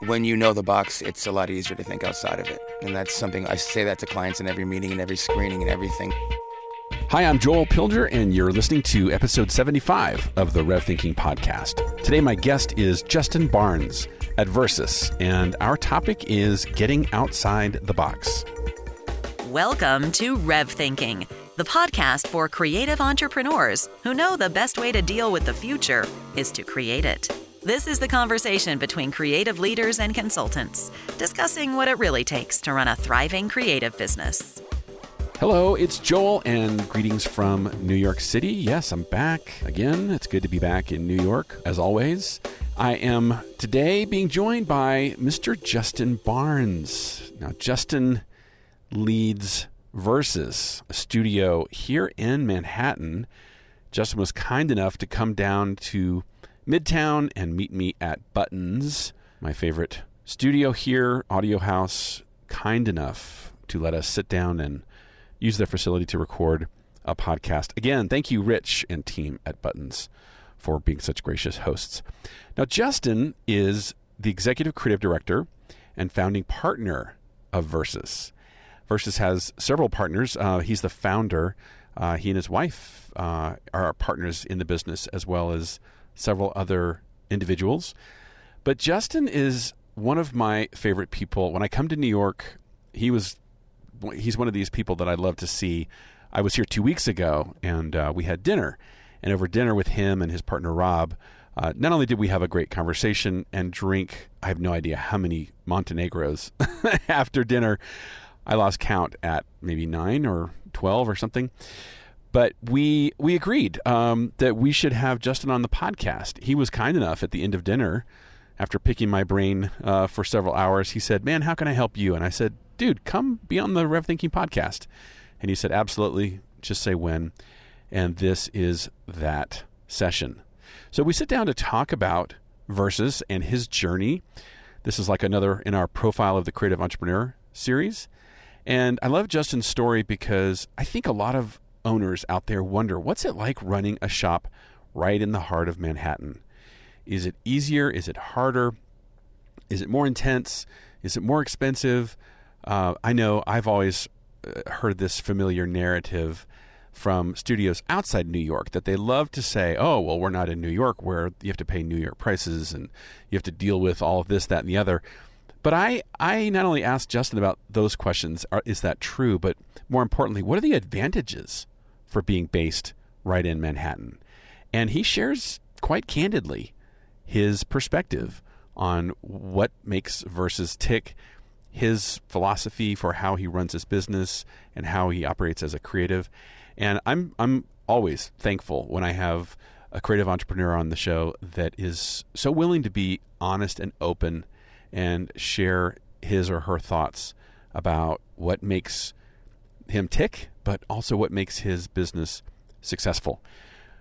when you know the box, it's a lot easier to think outside of it. And that's something I say that to clients in every meeting and every screening and everything. Hi, I'm Joel Pilger, and you're listening to episode 75 of the Rev Thinking Podcast. Today, my guest is Justin Barnes at Versus, and our topic is getting outside the box. Welcome to Rev Thinking, the podcast for creative entrepreneurs who know the best way to deal with the future is to create it. This is the conversation between creative leaders and consultants, discussing what it really takes to run a thriving creative business. Hello, it's Joel, and greetings from New York City. Yes, I'm back again. It's good to be back in New York, as always. I am today being joined by Mr. Justin Barnes. Now, Justin leads Versus, a studio here in Manhattan. Justin was kind enough to come down to Midtown and meet me at Buttons, my favorite studio here, audio house, kind enough to let us sit down and use their facility to record a podcast. Again, thank you, Rich and team at Buttons, for being such gracious hosts. Now, Justin is the executive creative director and founding partner of Versus. Versus has several partners. Uh, he's the founder. Uh, he and his wife uh, are partners in the business, as well as several other individuals. But Justin is one of my favorite people. When I come to New York, he was he's one of these people that I love to see. I was here two weeks ago, and uh, we had dinner. And over dinner with him and his partner Rob, uh, not only did we have a great conversation and drink, I have no idea how many Montenegros after dinner. I lost count at maybe nine or twelve or something. But we we agreed um, that we should have Justin on the podcast. He was kind enough at the end of dinner, after picking my brain uh, for several hours. He said, "Man, how can I help you?" And I said, dude, come be on the Rev Thinking podcast. And he said, absolutely, just say when. And this is that session. So we sit down to talk about Versus and his journey. This is like another in our profile of the creative entrepreneur series. And I love Justin's story because I think a lot of owners out there wonder what's it like running a shop right in the heart of Manhattan? Is it easier? Is it harder? Is it more intense? Is it more expensive? Uh, I know I've always uh, heard this familiar narrative from studios outside New York that they love to say, oh, well, we're not in New York where you have to pay New York prices and you have to deal with all of this, that, and the other. But I, I not only asked Justin about those questions, are, is that true? But more importantly, what are the advantages for being based right in Manhattan? And he shares quite candidly his perspective on what makes Versus tick his philosophy for how he runs his business and how he operates as a creative. And I'm I'm always thankful when I have a creative entrepreneur on the show that is so willing to be honest and open and share his or her thoughts about what makes him tick, but also what makes his business successful.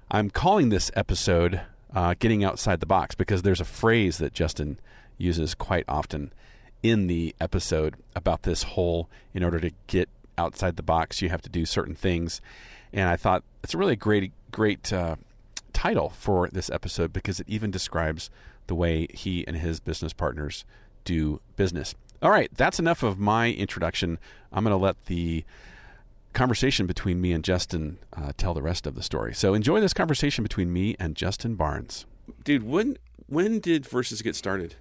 I'm calling this episode uh, Getting Outside the Box because there's a phrase that Justin uses quite often in the episode about this whole in order to get outside the box, you have to do certain things. And I thought it's a really great, great uh, title for this episode because it even describes the way he and his business partners do business. All right, that's enough of my introduction. I'm going to let the conversation between me and Justin uh, tell the rest of the story. So enjoy this conversation between me and Justin Barnes. Dude, when when did Versus get started?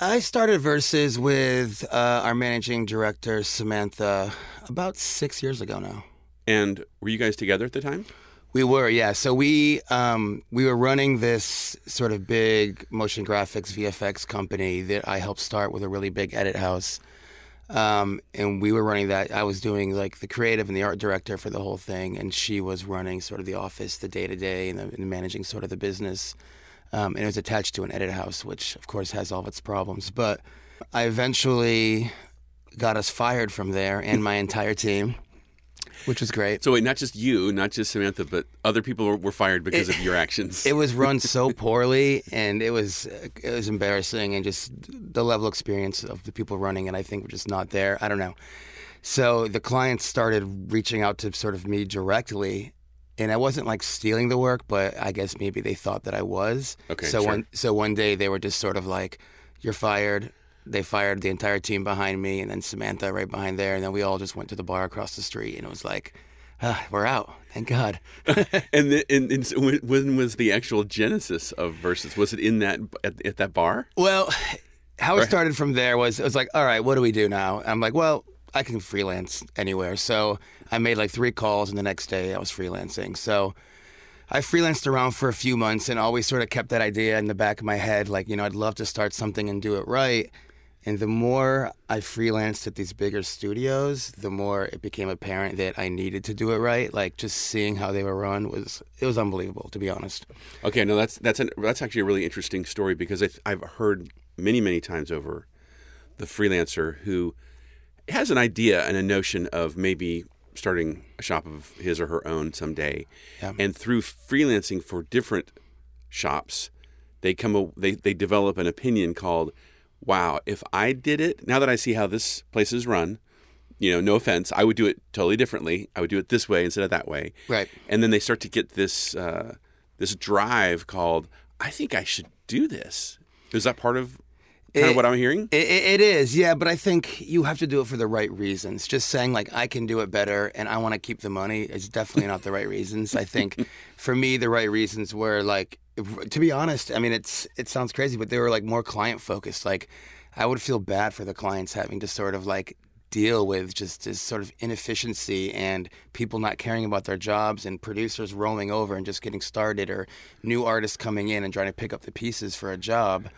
I started Versus with uh, our managing director, Samantha, about six years ago now. And were you guys together at the time? We were, yeah. So we um, we were running this sort of big motion graphics VFX company that I helped start with a really big edit house, um, and we were running that. I was doing like the creative and the art director for the whole thing, and she was running sort of the office, the day to day, and managing sort of the business. Um, and it was attached to an edit house, which of course has all of its problems. But I eventually got us fired from there and my entire team, which was great. So wait, not just you, not just Samantha, but other people were, were fired because it, of your actions. It was run so poorly, and it was it was embarrassing, and just the level of experience of the people running it, I think, were just not there. I don't know. So the clients started reaching out to sort of me directly and I wasn't like stealing the work, but I guess maybe they thought that I was. Okay. So sure. one so one day they were just sort of like, you're fired. They fired the entire team behind me, and then Samantha right behind there, and then we all just went to the bar across the street, and it was like, ah, we're out. Thank God. and, the, and, and so when, when was the actual genesis of Versus? Was it in that at, at that bar? Well, how it started from there was it was like, all right, what do we do now? I'm like, well, I can freelance anywhere. So I made like three calls, and the next day I was freelancing. So I freelanced around for a few months and always sort of kept that idea in the back of my head, like you know, I'd love to start something and do it right. And the more I freelanced at these bigger studios, the more it became apparent that I needed to do it right. Like just seeing how they were run was it was unbelievable, to be honest. Okay, no, that's that's an, that's actually a really interesting story because I've, I've heard many many times over the freelancer who has an idea and a notion of maybe starting a shop of his or her own someday, Yeah. and through freelancing for different shops, they come they they develop an opinion called, "Wow, if I did it now that I see how this place is run." You know, no offense, I would do it totally differently. I would do it this way instead of that way. Right. And then they start to get this uh, this drive called, "I think I should do this." Is that part of kind It- of what I'm hearing? It, it it is, yeah, but I think you have to do it for the right reasons. Just saying like I can do it better and I want to keep the money is definitely not the right reasons. I think for me the right reasons were like to be honest, I mean it's it sounds crazy, but they were like more client focused. Like I would feel bad for the clients having to sort of like deal with just this sort of inefficiency and people not caring about their jobs and producers rolling over and just getting started or new artists coming in and trying to pick up the pieces for a job.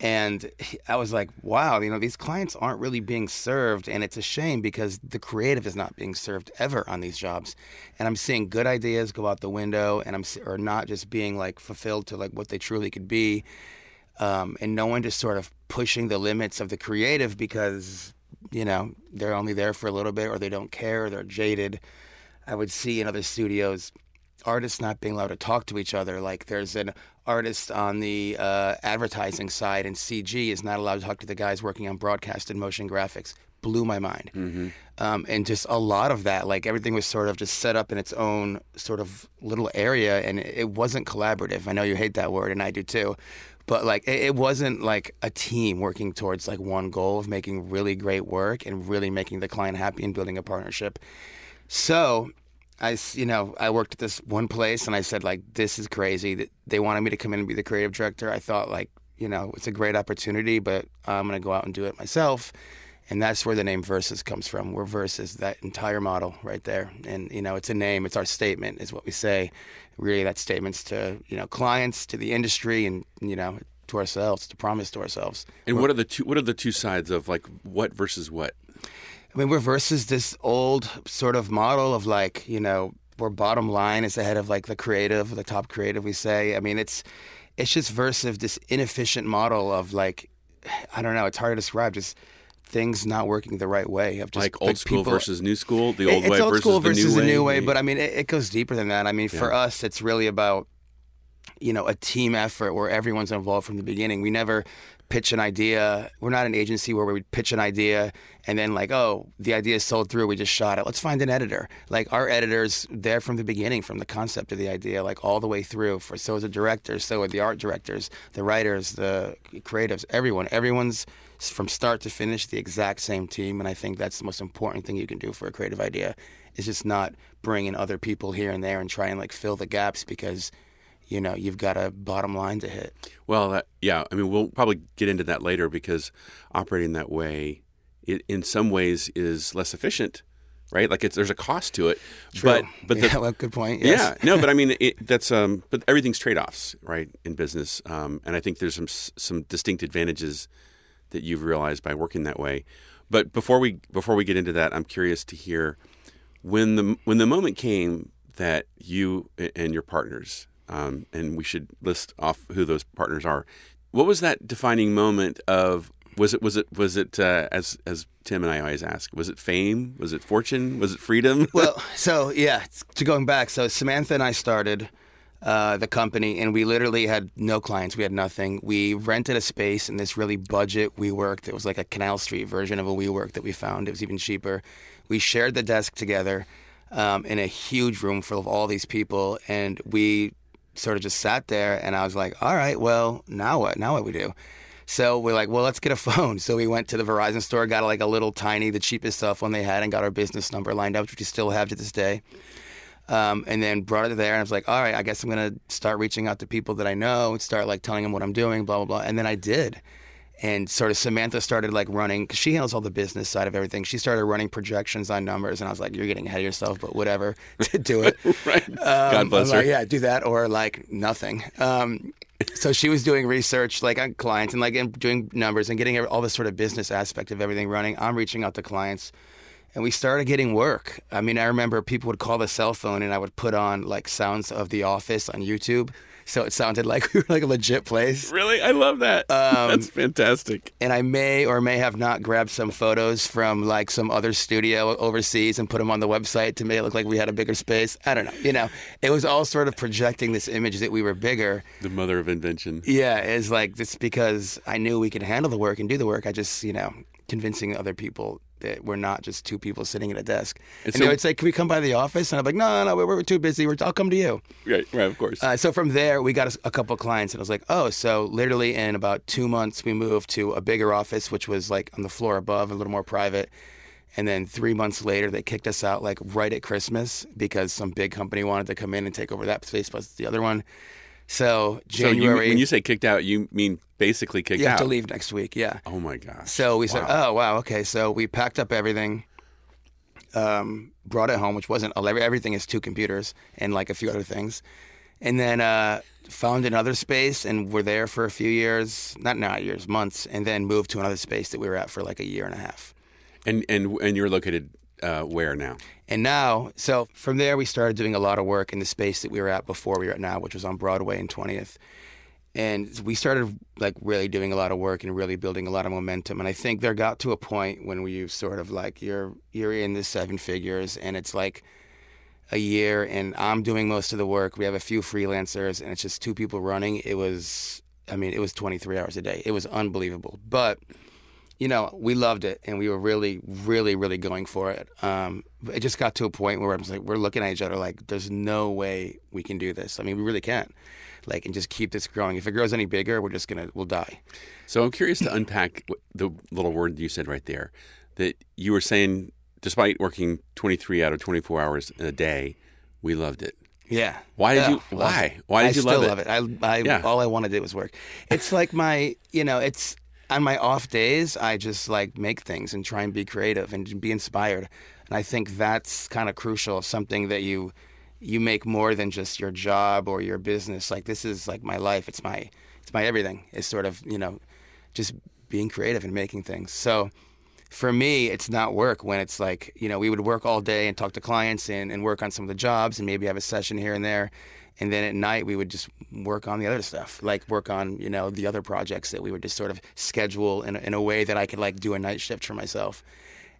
And I was like, wow, you know, these clients aren't really being served. And it's a shame because the creative is not being served ever on these jobs. And I'm seeing good ideas go out the window and I'm, or not just being like fulfilled to like what they truly could be. Um, and no one just sort of pushing the limits of the creative because, you know, they're only there for a little bit or they don't care or they're jaded. I would see in other studios artists not being allowed to talk to each other. Like there's an artist on the uh, advertising side, and CG is not allowed to talk to the guys working on broadcast and motion graphics. Blew my mind. Um, and just a lot of that, like everything was sort of just set up in its own sort of little area, and it it wasn't collaborative. I know you hate that word, and I do too. But like, it, it wasn't like a team working towards like one goal of making really great work and really making the client happy and building a partnership. So I, you know, I worked at this one place and I said, like, this is crazy. That They wanted me to come in and be the creative director. I thought, like, you know, it's a great opportunity, but I'm going to go out and do it myself. And that's where the name Versus comes from. We're Versus, that entire model right there. And, you know, it's a name, it's our statement, is what we say. Really, that statement's to, you know, clients, to the industry, and, you know, to ourselves, to promise to ourselves. And what are the two what are the two sides of like what versus what? I mean, we're versus this old sort of model of like, you know, where bottom line is ahead of like the creative, the top creative, we say. I mean, it's it's just versus this inefficient model of like, I don't know, it's hard to describe, just things not working the right way. Of just like old school people- versus new school, the old it's way old versus school the versus new the new way, but I mean, it, it goes deeper than that. I mean, for us, it's really about you know a team effort where everyone's involved from the beginning. We never pitch an idea. We're not an agency where we pitch an idea and then like, oh, the idea is sold through. We just shot it. Let's find an editor. Like our editors there from the beginning, from the concept of the idea, like all the way through. For so is the directors, so are the art directors, the writers, the creatives, everyone. Everyone's from start to finish the exact same team, and I think that's the most important thing you can do for a creative idea. Is just not bring in other people here and there and try and like fill the gaps because you know you've got a bottom line to hit. Well, that, yeah, I mean, we'll probably get into that later because operating that way, it, in some ways, is less efficient, right? Like it's there's a cost to it, but but the, well, good point. Yes. yeah, no, but I mean, it, that's um, but everything's trade offs, right, in business, um, and I think there's some some distinct advantages that you've realized by working that way. But before we before we get into that, I'm curious to hear when the when the moment came that you and your partners, um, and we should list off who those partners are. What was that defining moment of? Was it was it was it uh, as as Tim and I always ask? Was it fame? Was it fortune? Was it freedom? well, so yeah, to going back, so Samantha and I started uh, the company, and we literally had no clients. We had nothing. We rented a space in this really budget WeWork. It was like a Canal Street version of a WeWork that we found. It was even cheaper. We shared the desk together um, in a huge room full of all these people, and we sort of just sat there. And I was like, "All right, well, now what? Now what we do?" So we're like, well, let's get a phone. So we went to the Verizon store, got like a little tiny, the cheapest cell phone they had, and got our business number lined up, which we still have to this day. Um, and then brought it there, and I was like, all right, I guess I'm gonna start reaching out to people that I know and start like telling them what I'm doing, blah blah blah. And then I did, and sort of Samantha started like running because she handles all the business side of everything. She started running projections on numbers, and I was like, "You're getting ahead of yourself, but whatever, to do it." right. Um, God bless her. like, yeah, do that or like nothing. Um, so she was doing research like on clients and like and doing numbers and getting all this sort of business aspect of everything running. I'm reaching out to clients. And we started getting work. I mean, I remember people would call the cell phone and I would put on like sounds of The Office on YouTube. So it sounded like we were like a legit place. Really, I love that. Um, That's fantastic. And I may or may have not grabbed some photos from like some other studio overseas and put them on the website to make it look like we had a bigger space. I don't know. You know, it was all sort of projecting this image that we were bigger. The mother of invention. Yeah, it's like it's because I knew we could handle the work and do the work. I just, you know, convincing other people that we're not just two people sitting at a desk. And And, so- they would say, "Can we come by the office?" And I'm like, "No, no, we're, we're too busy. We're, I'll come to you." Right, right, of course. Uh, so from there, we got a, a couple of clients, and I was like, "Oh, so literally in about two months, we moved to a bigger office, which was like on the floor above, a little more private." And then three months later, they kicked us out like right at Christmas because some big company wanted to come in and take over that space plus the other one. So so you, January, when you say kicked out, you mean basically kicked out. you have out. to leave next week. Yeah. Oh my gosh. So we said, "Oh wow, okay." So we packed up everything, um, brought it home, which wasn't everything is two computers and like a few other things, and then uh, found another space and were there for a few years, not not years, months, and then moved to another space that we were at for like a year and a half. And and and you're located uh, where now? And now, so from there, we started doing a lot of work in the space that we were at before we were at now, which was on Broadway and 20th. And we started like really doing a lot of work and really building a lot of momentum. And I think there got to a point when we sort of like you're you're in the seven figures, and it's like a year, and I'm doing most of the work. We have a few freelancers, and it's just two people running. It was, I mean, it was 23 hours a day. It was unbelievable, but you know, we loved it and we were really, really, really going for it. Um, it just got to a point where I was like, we're looking at each other like, there's no way we can do this. I mean, we really can't. Like, and just keep this growing. If it grows any bigger, we're just gonna, we'll die. So I'm curious to unpack the little word you said right there. That you were saying, despite working 23 out of 24 hours a day, we loved it. Yeah. Why did Yeah, you? love Why? it. Why did I you still love it? I, I, Yeah. all I wanted to do was work. It's like my, you know, it's on my off days, I just like make things and try and be creative and be inspired. And I think that's kind of crucial. Something that you, you make more than just your job or your business. Like this is like my life. It's my, it's my everything. It's sort of, you know, just being creative and making things. So for me, it's not work when it's like, you know, we would work all day and talk to clients and, and work on some of the jobs and maybe have a session here and there. And then at night, we would just work on the other stuff, like work on, you know, the other projects that we would just sort of schedule in a, in a way that I could like do a night shift for myself.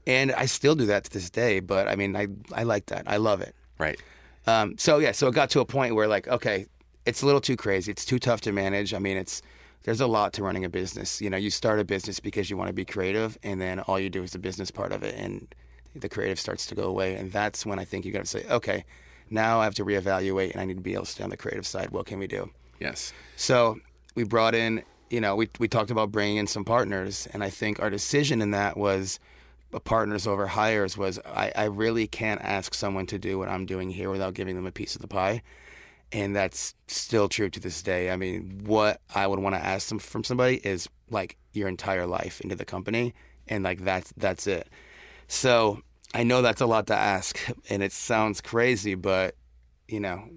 And I still do that to this day, but I mean, I, I like that. I love it. Right. Um, so yeah, so it got to a point where like, okay, it's a little too crazy. It's too tough to manage. I mean, it's there's a lot to running a business. You know, you start a business because you want to be creative, and then all you do is the business part of it, and the creative starts to go away. And that's when I think you got to say, okay, now I have to reevaluate, and I need to be able to stay on the creative side. What can we do? Yes. So we brought in, you know, we we talked about bringing in some partners, and I think our decision in that was partners over hires was I, I really can't ask someone to do what I'm doing here without giving them a piece of the pie. And that's still true to this day. I mean, what I would want to ask them from somebody is like your entire life into the company, and like that's that's it. So I know that's a lot to ask, and it sounds crazy, but you know,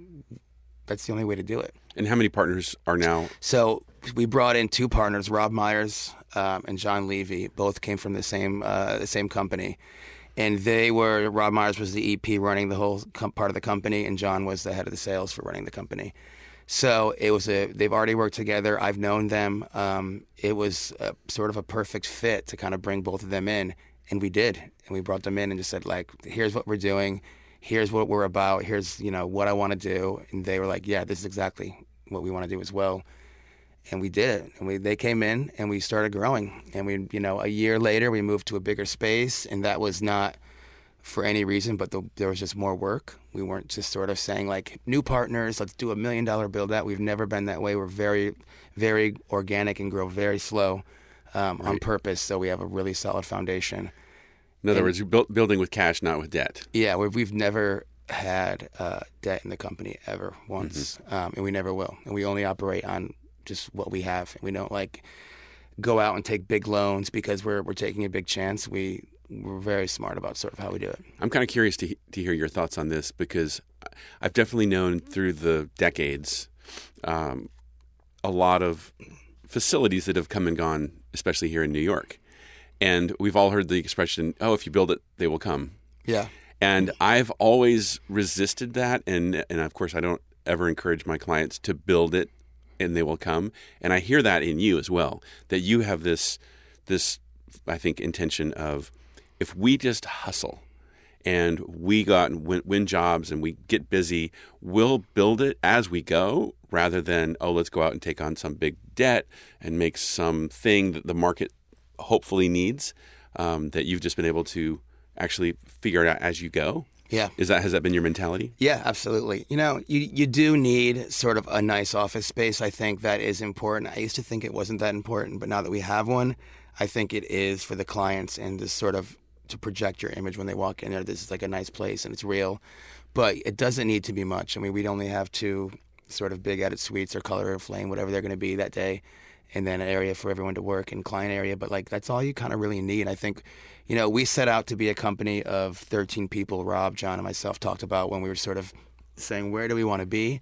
that's the only way to do it. And how many partners are now? So we brought in two partners, Rob Myers um, and John Levy. Both came from the same uh, the same company, and they were Rob Myers was the EP running the whole com- part of the company, and John was the head of the sales for running the company. So it was a they've already worked together. I've known them. Um, it was a, sort of a perfect fit to kind of bring both of them in, and we did. And we brought them in and just said like, here's what we're doing. Here's what we're about. Here's you know what I want to do. And they were like, yeah, this is exactly what we want to do as well and we did it. And we they came in and we started growing. And we you know a year later we moved to a bigger space, and that was not for any reason, but the, there was just more work. We weren't just sort of saying like new partners, let's do a million dollar build out. We've never been that way. We're very, very organic and grow very slow um, on purpose. So we have a really solid foundation. In other words, you're building with cash, not with debt. Yeah, we've, we've never had uh, debt in the company ever once, um, and we never will. And we only operate on just what we have. We don't like go out and take big loans because we're we're taking a big chance. We we're very smart about sort of how we do it. I'm kind of curious to, to hear your thoughts on this because I've definitely known through the decades um, a lot of facilities that have come and gone, especially here in New York. And we've all heard the expression, oh, if you build it, they will come. Yeah. And I've always resisted that. And, and of course, I don't ever encourage my clients to build it and they will come. And I hear that in you as well, that you have this, this I think, intention of if we just hustle and we go out and win, win jobs and we get busy, we'll build it as we go rather than, oh, let's go out and take on some big debt and make something that the market hopefully needs um, that you've just been able to actually figure it out as you go. Yeah. Is that has that been your mentality? Yeah, absolutely. You know, you you do need sort of a nice office space. I think that is important. I used to think it wasn't that important, but now that we have one, I think it is for the clients and to sort of to project your image when they walk in there. This is like a nice place and it's real, but it doesn't need to be much. I mean, we'd only have two sort of big edit suites or color or flame, whatever they're going to be that day, and then an area for everyone to work and client area. But like that's all you kind of really need. I think, you know, we set out to be a company of 13 people. Rob, John, and myself talked about when we were sort of saying where do we want to be,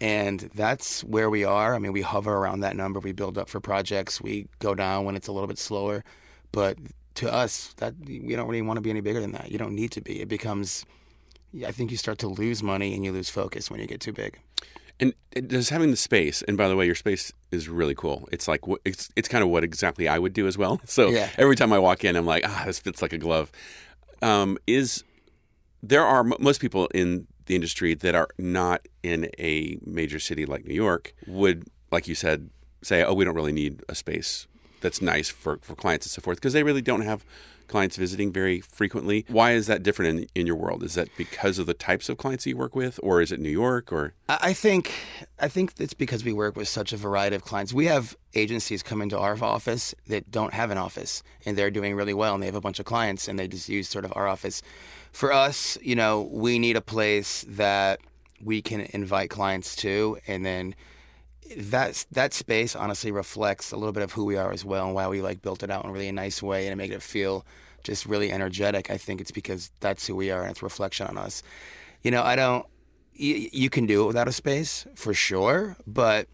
and that's where we are. I mean, we hover around that number. We build up for projects. We go down when it's a little bit slower, but to us, that we don't really want to be any bigger than that. You don't need to be. It becomes, I think you start to lose money and you lose focus when you get too big. And does having the space, and by the way, your space is really cool. It's like it's it's kind of what exactly I would do as well. So Yeah. every time I walk in, I'm like, ah, this fits like a glove. Um, is there are most people in the industry that are not in a major city like New York would, like you said, say, oh, we don't really need a space that's nice for, for clients and so forth because they really don't have clients visiting very frequently. Why is that different in, in your world? Is that because of the types of clients that you work with, or is it New York, or I I think I think it's because we work with such a variety of clients. We have agencies come into our office that don't have an office, and they're doing really well, and they have a bunch of clients, and they just use sort of our office. For us, you know, we need a place that we can invite clients to, and then that that space honestly reflects a little bit of who we are as well, and why we like built it out in a really nice way and make it feel just really energetic. I think it's because that's who we are, and it's a reflection on us. You know, I don't you, you can do it without a space for sure, but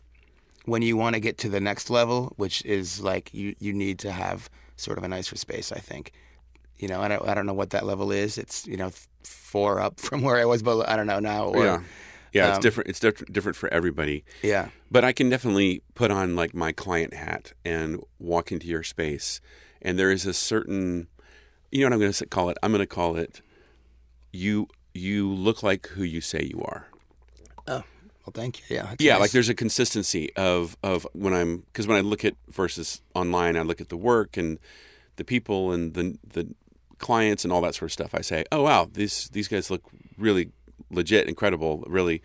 when you want to get to the next level, which is like you, you need to have sort of a nicer space, I think. You know, I don't, I don't know what that level is. It's, you know, four up from where I was, but I don't know now. Or, yeah, yeah, it's um, different. It's different different for everybody. Yeah. But I can definitely put on like my client hat and walk into your space, and there is a certain, you know, what I'm going to call it. I'm going to call it. You you look like who you say you are. Oh, well, thank you. Yeah. Yeah, nice. like there's a consistency of of when I'm because when I look at versus online, I look at the work and the people and the the clients and all that sort of stuff. I say, oh wow, these these guys look really legit, incredible, really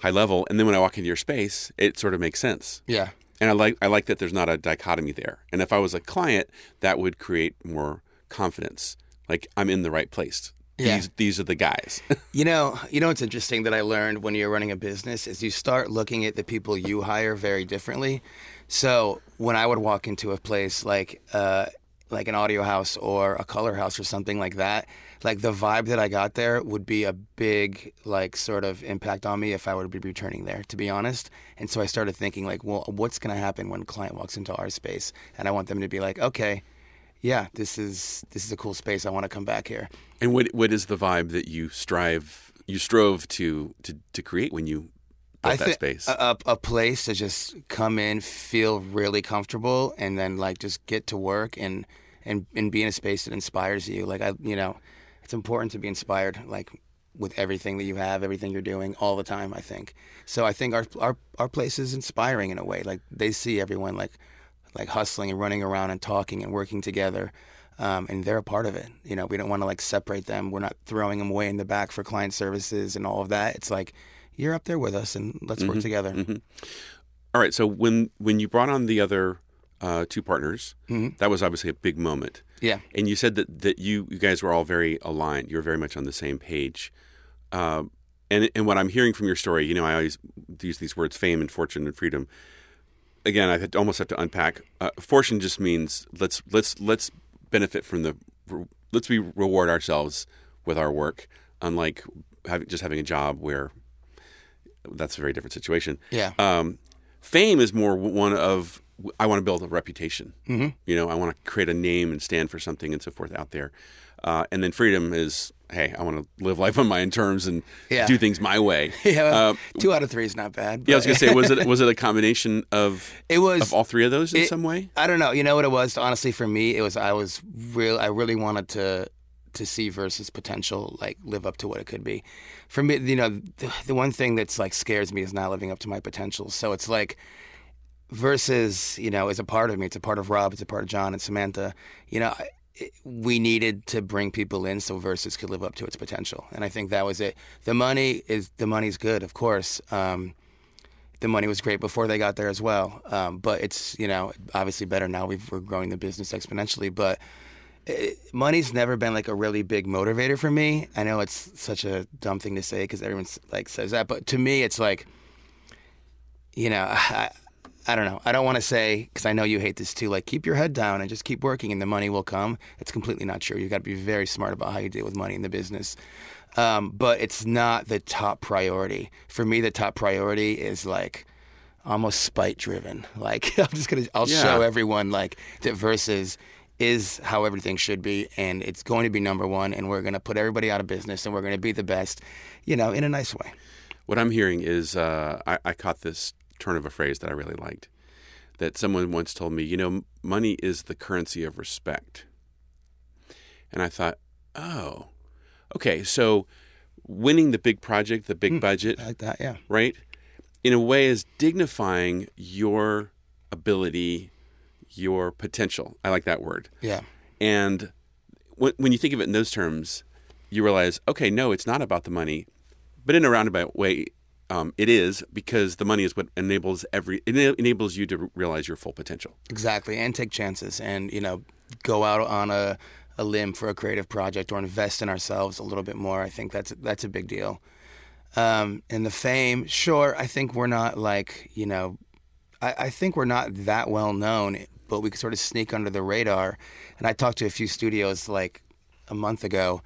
high level. And then when I walk into your space, it sort of makes sense. Yeah. And I like I like that there's not a dichotomy there. And if I was a client, that would create more confidence. Like I'm in the right place. Yeah. These these are the guys. You know, you know what's interesting that I learned when you're running a business is you start looking at the people you hire very differently. So when I would walk into a place like uh, like an audio house or a color house or something like that, like the vibe that I got there would be a big like sort of impact on me if I would be returning there, to be honest. And so I started thinking like, well, what's going to happen when a client walks into our space? And I want them to be like, okay, yeah, this is this is a cool space. I want to come back here. and what what is the vibe that you strive you strove to to, to create when you built that space? A, a, a place to just come in, feel really comfortable, and then like just get to work and and and be in a space that inspires you. Like I, you know, it's important to be inspired. Like with everything that you have, everything you're doing all the time. I think so. I think our our our place is inspiring in a way. Like they see everyone like like hustling and running around and talking and working together. um, and they're a part of it. You know, we don't want to like separate them. We're not throwing them away in the back for client services and all of that. It's like you're up there with us, and let's work together. All right. So when when you brought on the other uh, two partners, that was obviously a big moment. Yeah. And you said that that you you guys were all very aligned. You were very much on the same page. Um, and and what I'm hearing from your story, you know, I always use these words: fame and fortune and freedom. Again, I almost have to unpack. Uh, fortune just means let's let's let's benefit from the let's be reward ourselves with our work, unlike having, just having a job where that's a very different situation. Yeah. Um, fame is more one of I want to build a reputation. Mm-hmm. You know, I want to create a name and stand for something and so forth out there. Uh, and then freedom is, hey, I want to live life on my own terms and Yeah. do things my way. Yeah, well, Uh, two out of three is not bad. yeah, I was gonna say, was it was it a combination of It was of all three of those in it- some way? I don't know. You know what it was? Honestly, for me, it was I was real. I really wanted to to see versus potential like live up to what it could be. For me, you know, the, the one thing that's like scares me is not living up to my potential. So it's like versus you know is a part of me. It's a part of Rob. It's a part of John and Samantha. You know. It- we needed to bring people in so versus could live up to its potential, and I think that was it. The money is the money's good, of course. Um, the money was great before they got there as well. Um, but it's you know obviously better now. We've, we're growing the business exponentially, but it, money's never been like a really big motivator for me. I know it's such a dumb thing to say because everyone like says that, but to me, it's like you know. I, I don't know. I don't want to say because I know you hate this too. Like, keep your head down and just keep working, and the money will come. It's completely not true. You got to be very smart about how you deal with money in the business. Um, but it's not the top priority for me. The top priority is like almost spite driven. Like, I'm just gonna, I'll Yeah. show everyone like that versus is how everything should be, and it's going to be number one, and we're gonna put everybody out of business, and we're gonna be the best, you know, in a nice way. What I'm hearing is uh, I, I caught this turn of a phrase that I really liked. That someone once told me, you know, money is the currency of respect. And I thought, oh, okay, so winning the big project, the big budget, Like that, yeah. right, in a way is dignifying your ability, your potential. I like that word. Yeah. And when, when you think of it in those terms, you realize, okay, no, it's not about the money, but in a roundabout way, um, it is because the money is what enables every it enables you to realize your full potential. Exactly, and take chances, and you know, go out on a, a limb for a creative project or invest in ourselves a little bit more. I think that's that's a big deal. Um, and the fame, sure, I think we're not like you know, I, I think we're not that well known, but we could sort of sneak under the radar. And I talked to a few studios like a month ago,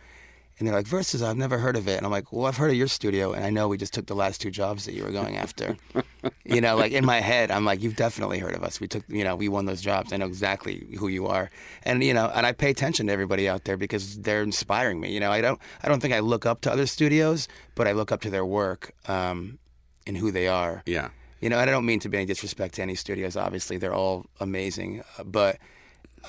and they're like, "Versus, I've never heard of it." And I'm like, "Well, I've heard of your studio, and I know we just took the last two jobs that you were going after." you know, like in my head, I'm like, "You've definitely heard of us. We took, you know, we won those jobs. I know exactly who you are." And you know, and I pay attention to everybody out there because they're inspiring me. You know, I don't, I don't think I look up to other studios, but I look up to their work um, and who they are. Yeah. You know, and I don't mean to be any disrespect to any studios. Obviously, they're all amazing, uh, but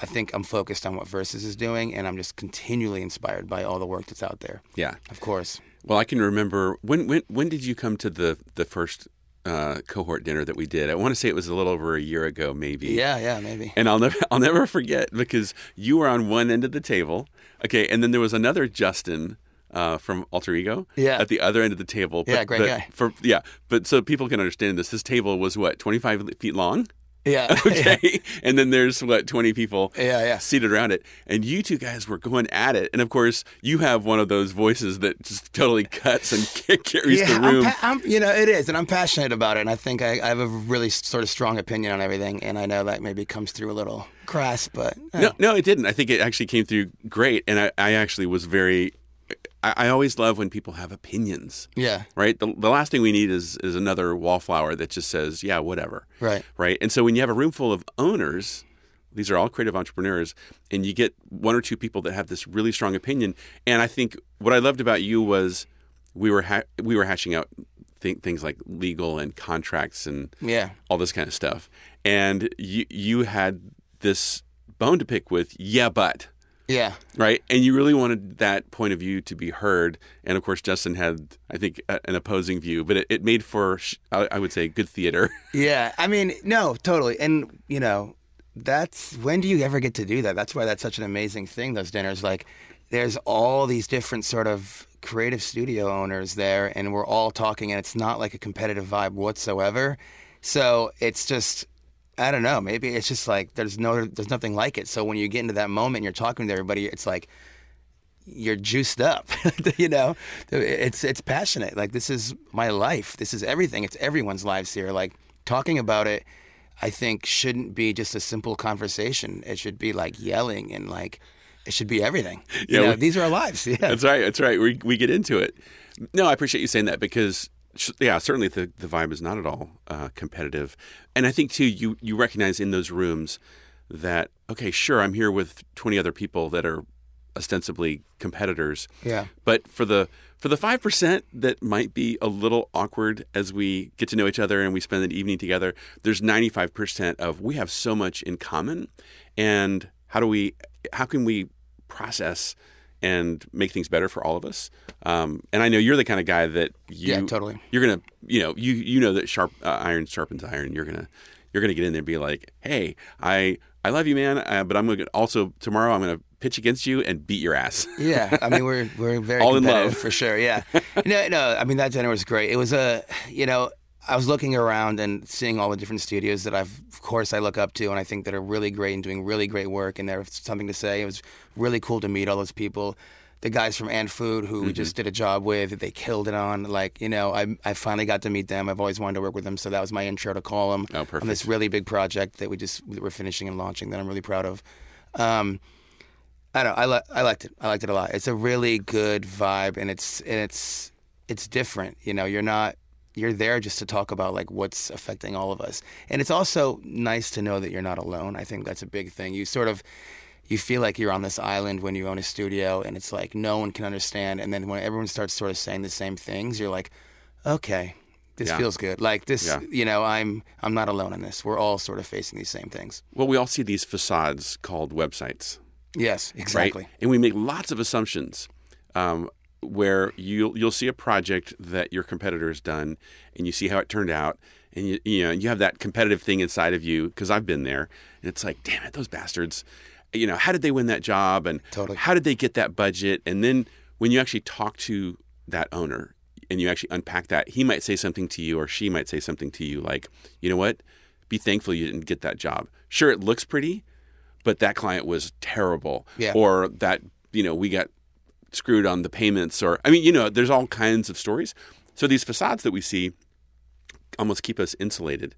I think I'm focused on what Versus is doing, and I'm just continually inspired by all the work that's out there. Yeah. Of course. Well, I can remember when when when did you come to the the first uh, cohort dinner that we did? I want to say it was a little over a year ago, maybe. Yeah, yeah, maybe. And I'll never I'll never forget because you were on one end of the table, okay, and then there was another Justin uh, from Alter Ego Yeah. at the other end of the table. Yeah, great but guy. For yeah, but so people can understand this. This table was what twenty five feet long. Yeah. Okay, and then there's what twenty people Yeah, yeah. seated around it, and you two guys were going at it. And of course, you have one of those voices that just totally cuts and carries yeah, the room. I'm, pa- I'm, you know, it is, and I'm passionate about it. And I think I, I have a really sort of strong opinion on everything. And I know that maybe comes through a little crass, but eh. No, no, it didn't. I think it actually came through great, and I, I actually was very. I, I always love when people have opinions. yeah, Right. The, the last thing we need is is another wallflower that just says, "Yeah, whatever." right, Right. And so when you have a room full of owners, these are all creative entrepreneurs, and you get one or two people that have this really strong opinion. And I think what I loved about you was we were ha- we were hashing out th- things like legal and contracts and yeah, all this kind of stuff. And you you had this bone to pick with, yeah, but yeah, right, and you really wanted that point of view to be heard. And of course, Justin had, I think, a, an opposing view, but it, it made for, sh- I, I would say, good theater. yeah. I mean, no, totally. And you know, that's when do you ever get to do that? That's why that's such an amazing thing. Those dinners, like, there's all these different sort of creative studio owners there, and we're all talking, and it's not like a competitive vibe whatsoever. So it's just, I don't know. Maybe it's just like there's no, there's nothing like it. So when you get into that moment, and you're talking to everybody, it's like you're juiced up. you know, it's it's passionate. Like this is my life. This is everything. It's everyone's lives here. Like talking about it, I think shouldn't be just a simple conversation. It should be like yelling and like it should be everything. You Yeah, know, we- these are our lives. Yeah. That's right. That's right. We we get into it. No, I appreciate you saying that because yeah, certainly the the vibe is not at all uh, competitive, and I think too you you recognize in those rooms that okay, sure, I'm here with 20 other people that are ostensibly competitors. Yeah. But for the for the five percent that might be a little awkward as we get to know each other and we spend an evening together, there's ninety five percent of we have so much in common, and how do we how can we process and make things better for all of us? Um, and I know you're the kind of guy that you Yeah, totally. you're gonna you know you you know that sharp uh, iron sharpens iron. You're gonna you're gonna get in there and be like, hey, I I love you, man, uh, but I'm gonna also tomorrow I'm gonna pitch against you and beat your ass. Yeah, I mean we're we're very All in love. for sure. Yeah, no, no. I mean that dinner was great. It was a, you know, I was looking around and seeing all the different studios that I've, of course, I look up to and I think that are really great and doing really great work and they have something to say. It was really cool to meet all those people. The guys from Antfood who Mm-hmm. we just did a job with, they killed it on. Like you know, I I finally got to meet them. I've always wanted to work with them, so that was my intro to call them Oh, on this really big project that we just that we're finishing and launching that I'm really proud of. Um, I don't know. I, li- I liked it. I liked it a lot. It's a really good vibe, and it's and it's it's different. You know, you're not you're there just to talk about like what's affecting all of us, and it's also nice to know that you're not alone. I think that's a big thing. You sort of you feel like you're on this island when you own a studio, and it's like no one can understand. And then when everyone starts sort of saying the same things, you're like, okay. This Yeah. feels good. Like this, Yeah. you know, I'm I'm not alone in this. We're all sort of facing these same things. Well, we all see these facades called websites. Yes, exactly. right? And we make lots of assumptions um, where you'll you'll see a project that your competitor has done, and you see how it turned out, and you you know you have that competitive thing inside of you because I've been there, and it's like, damn it, those bastards, you know, how did they win that job, and Totally. how did they get that budget, and then when you actually talk to that owner and you actually unpack that, he might say something to you, or she might say something to you like, you know what, be thankful you didn't get that job. Sure, it looks pretty, but that client was terrible Yeah. or that you know we got screwed on the payments or i mean you know there's all kinds of stories so these facades that we see almost keep us insulated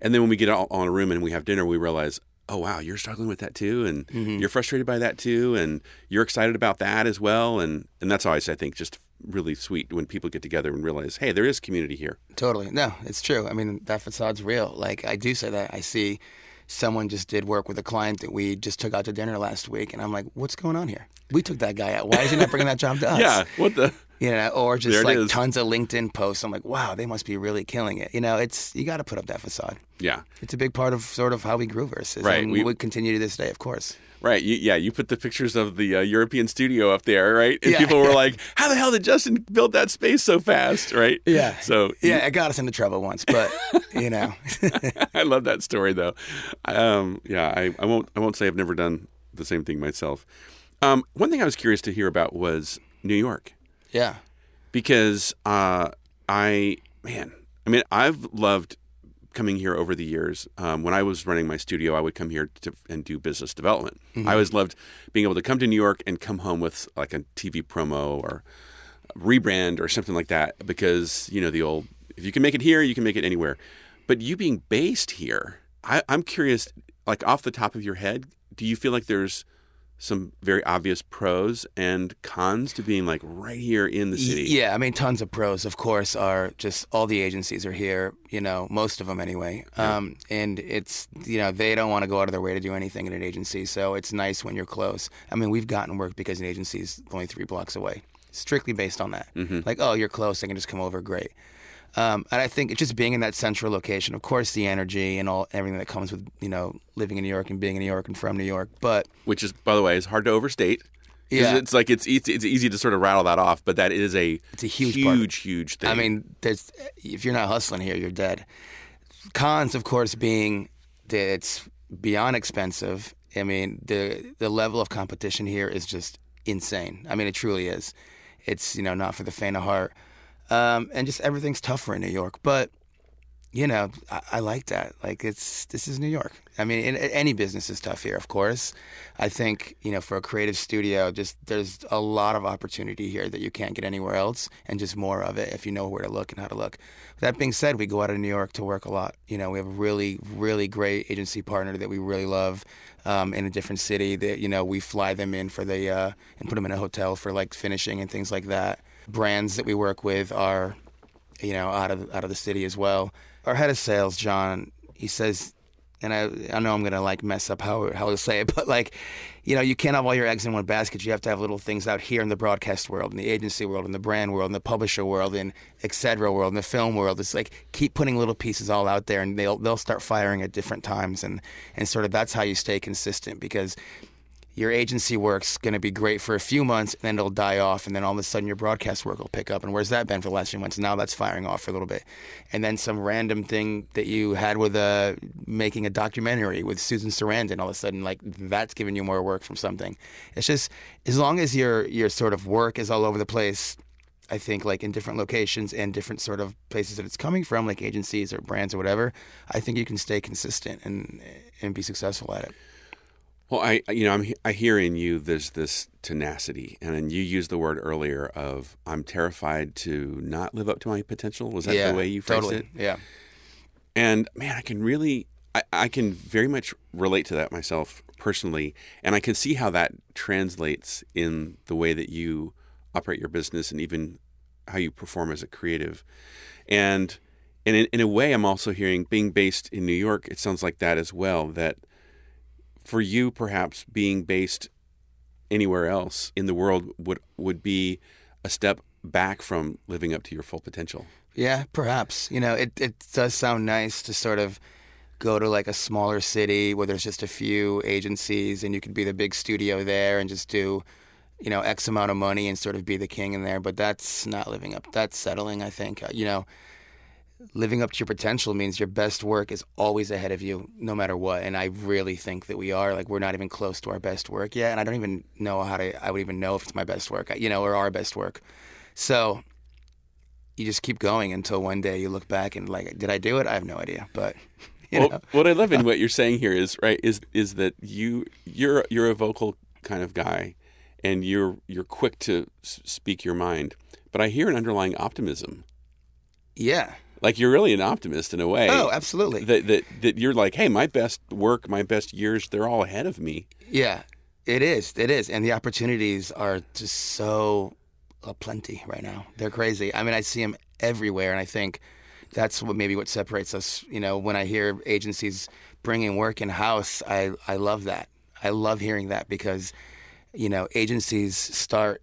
and then when we get all on a room and we have dinner we realize oh wow you're struggling with that too and mm-hmm. you're frustrated by that too and you're excited about that as well and and that's always i think just really sweet when people get together and realize hey there is community here Totally. No, it's true. I mean, that facade's real. Like, I do say that. I see someone just did work with a client that we just took out to dinner last week, and I'm like, what's going on here? We took that guy out. Why is he not bringing that job to us? yeah what the You know, or just like is. tons of LinkedIn posts. I'm like, wow, they must be really killing it. You know, it's you got to put up that facade. yeah It's a big part of sort of how we grew versus, Right, And we- would continue to this day, of course. Right. You, yeah. You put the pictures of the uh, European studio up there, right? And Yeah. people were like, "How the hell did Justin build that space so fast?" Right. Yeah. So Yeah, it got us into trouble once, but you know, I love that story though. Um, yeah. I, I won't. I won't say I've never done the same thing myself. Um, one thing I was curious to hear about was New York yeah, because uh, I man, I mean, I've loved coming here over the years. Um, when I was running my studio, I would come here to, and do business development. I always loved being able to come to New York and come home with like a TV promo or rebrand or something like that because you know the old if you can make it here, you can make it anywhere. But you being based here, I, I'm curious, like off the top of your head, do you feel like there's some very obvious pros and cons to being like right here in the city? Yeah, I mean, tons of pros, of course, are just all the agencies are here, you know, most of them anyway. Um, and it's, you know, they don't want to go out of their way to do anything in an agency. So it's nice when you're close. I mean, we've gotten work because an agency's only three blocks away, strictly based on that. Like, oh, you're close, I can just come over, great. Um, and I think it's just being in that central location, of course, the energy and all everything that comes with, you know, living in New York and being in New York and from New York. But which is, by the way, is hard to overstate. Yeah. it's like it's easy, it's easy to sort of rattle that off, but that is a It's a huge huge, huge thing. I mean, there's if you're not hustling here, you're dead. Cons, of course, being that it's beyond expensive. I mean, the the level of competition here is just insane. I mean, it truly is. It's you know not for the faint of heart, um, and just everything's tougher in New York. But you know, I, I, like that. Like it's this is New York. I mean, in, any business is tough here, of course. I think you know for a creative studio, just there's a lot of opportunity here that you can't get anywhere else, and just more of it if you know where to look and how to look. That being said, we go out of New York to work a lot. You know, we have a really, really great agency partner that we really love um, in a different city. That you know we fly them in for the uh, and put them in a hotel for like finishing and things like that. Brands that we work with are you know out of out of the city as well our head of sales, John, he says, and I, I know I'm gonna like mess up how how to say it, but like, you know, you can't have all your eggs in one basket. You have to have little things out here in the broadcast world, in the agency world, in the brand world, in the publisher world, in etc. world, in the film world. It's like keep putting little pieces all out there, and they'll they'll start firing at different times, and and sort of that's how you stay consistent because your agency work's going to be great for a few months and then it'll die off and then all of a sudden your broadcast work will pick up. And where's that been for the last few months? Now that's firing off for a little bit. And then some random thing that you had with a uh, making a documentary with susan sarandon all of a sudden like that's giving you more work from something. It's just as long as your your sort of work is all over the place I think like in different locations and different sort of places that it's coming from, like agencies or brands or whatever, I think you can stay consistent and and be successful at it. Well, I you know I'm I hear in you there's this tenacity, and then you used the word earlier of I'm terrified to not live up to my potential. Was that yeah, the way you phrased totally. it? Yeah. And man, I can really I, I can very much relate to that myself personally, and I can see how that translates in the way that you operate your business and even how you perform as a creative. And and in, in a way, I'm also hearing being based in New York. It sounds like that as well. That for you, perhaps being based anywhere else in the world would would be a step back from living up to your full potential. Yeah, perhaps. You know, it it does sound nice to sort of go to like a smaller city where there's just a few agencies and you could be the big studio there and just do you know x amount of money and sort of be the king in there but that's not living up that's settling i think uh, you know living up to your potential means your best work is always ahead of you no matter what. And i really think that we are like we're not even close to our best work yet. And i don't even know how to i would even know if it's my best work you know or our best work. So you just keep going until one day you look back and like did i do it? I have no idea. But well, what i love in what you're saying here is right is is that you you're you're a vocal kind of guy and you're you're quick to speak your mind. But i hear an underlying optimism. Yeah like you're really an optimist in a way. Oh, absolutely. That that that you're like, hey, my best work, my best years, they're all ahead of me. Yeah, it is. It is, and the opportunities are just so plenty right now. They're crazy. I mean, I see them everywhere, and I think that's what maybe what separates us. You know, when I hear agencies bringing work in house, I I love that. I love hearing that because you know agencies start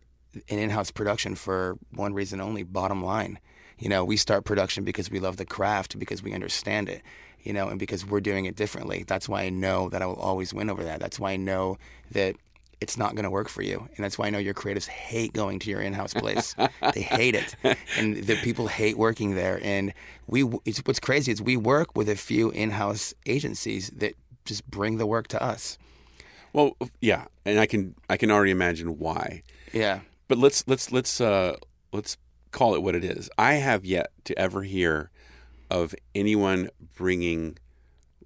an in-house production for one reason only: bottom line you know, we start production because we love the craft, because we understand it, you know, and because we're doing it differently. That's why I know that I will always win over that. That's why I know that it's not going to work for you. And that's why I know your creatives hate going to your in-house place. they hate it. And the people hate working there. And we, what's crazy is we work with a few in-house agencies that just bring the work to us. Well, yeah. And I can, I can already imagine why. Yeah. But let's, let's, let's, uh, let's call it what it is. I have yet to ever hear of anyone bringing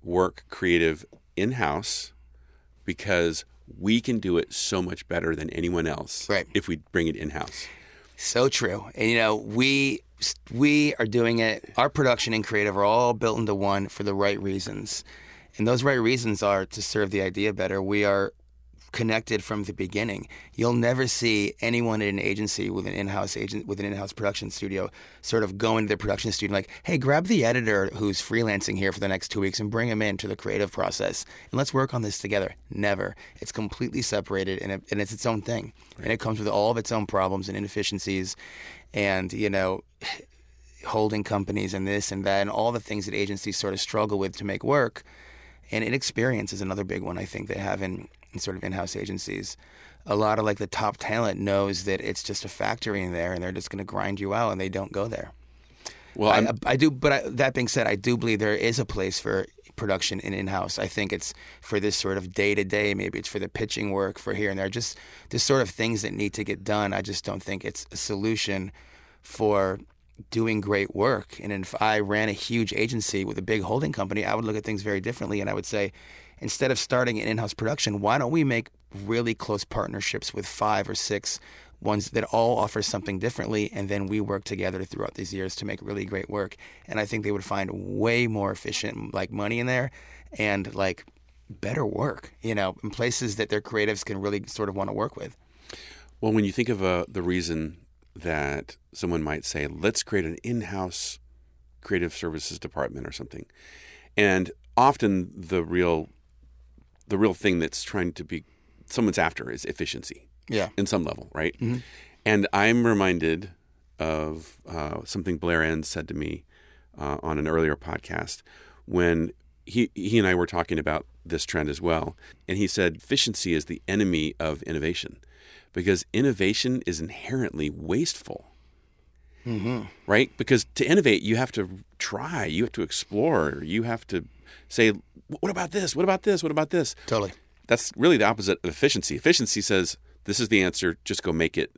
work creative in house because we can do it so much better than anyone else right. if we bring it in house. So true. And you know, we we are doing it. Our production and creative are all built into one for the right reasons. And those right reasons are to serve the idea better. We are connected from the beginning. You'll never see anyone in an agency with an in-house agent with an in-house production studio sort of go into the production studio like, "Hey, grab the editor who's freelancing here for the next 2 weeks and bring him into the creative process and let's work on this together." Never. It's completely separated and, it, and it's its own thing. Right. And it comes with all of its own problems and inefficiencies and, you know, holding companies and this and that and all the things that agencies sort of struggle with to make work. And inexperience is another big one I think they have in sort of in-house agencies, a lot of like the top talent knows that it's just a factory in there, and they're just going to grind you out, and they don't go there. Well, I, I, do, but I, that being said, I do believe there is a place for production in in-house. I think it's for this sort of day-to-day. Maybe it's for the pitching work for here and there. Just the sort of things that need to get done. I just don't think it's a solution for doing great work. And if I ran a huge agency with a big holding company, I would look at things very differently. And I would say, instead of starting an in-house production, why don't we make really close partnerships with five or six ones that all offer something differently, and then we work together throughout these years to make really great work. And I think they would find way more efficient, like money in there, and like better work. You know, in places that their creatives can really sort of want to work with. Well, when you think of uh, the reason that someone might say, let's create an in house creative services department or something. And often the real the real thing that's trying to be someone's after is efficiency. Yeah. In some level, right? Mm-hmm. And I'm reminded of uh, something Blair Enns said to me uh, on an earlier podcast when he he and I were talking about this trend as well. And he said efficiency is the enemy of innovation because innovation is inherently wasteful. Mm-hmm. Right? Because to innovate, you have to try, you have to explore, you have to say, what about this? What about this? What about this? Totally. That's really the opposite of efficiency. Efficiency says, this is the answer, just go make it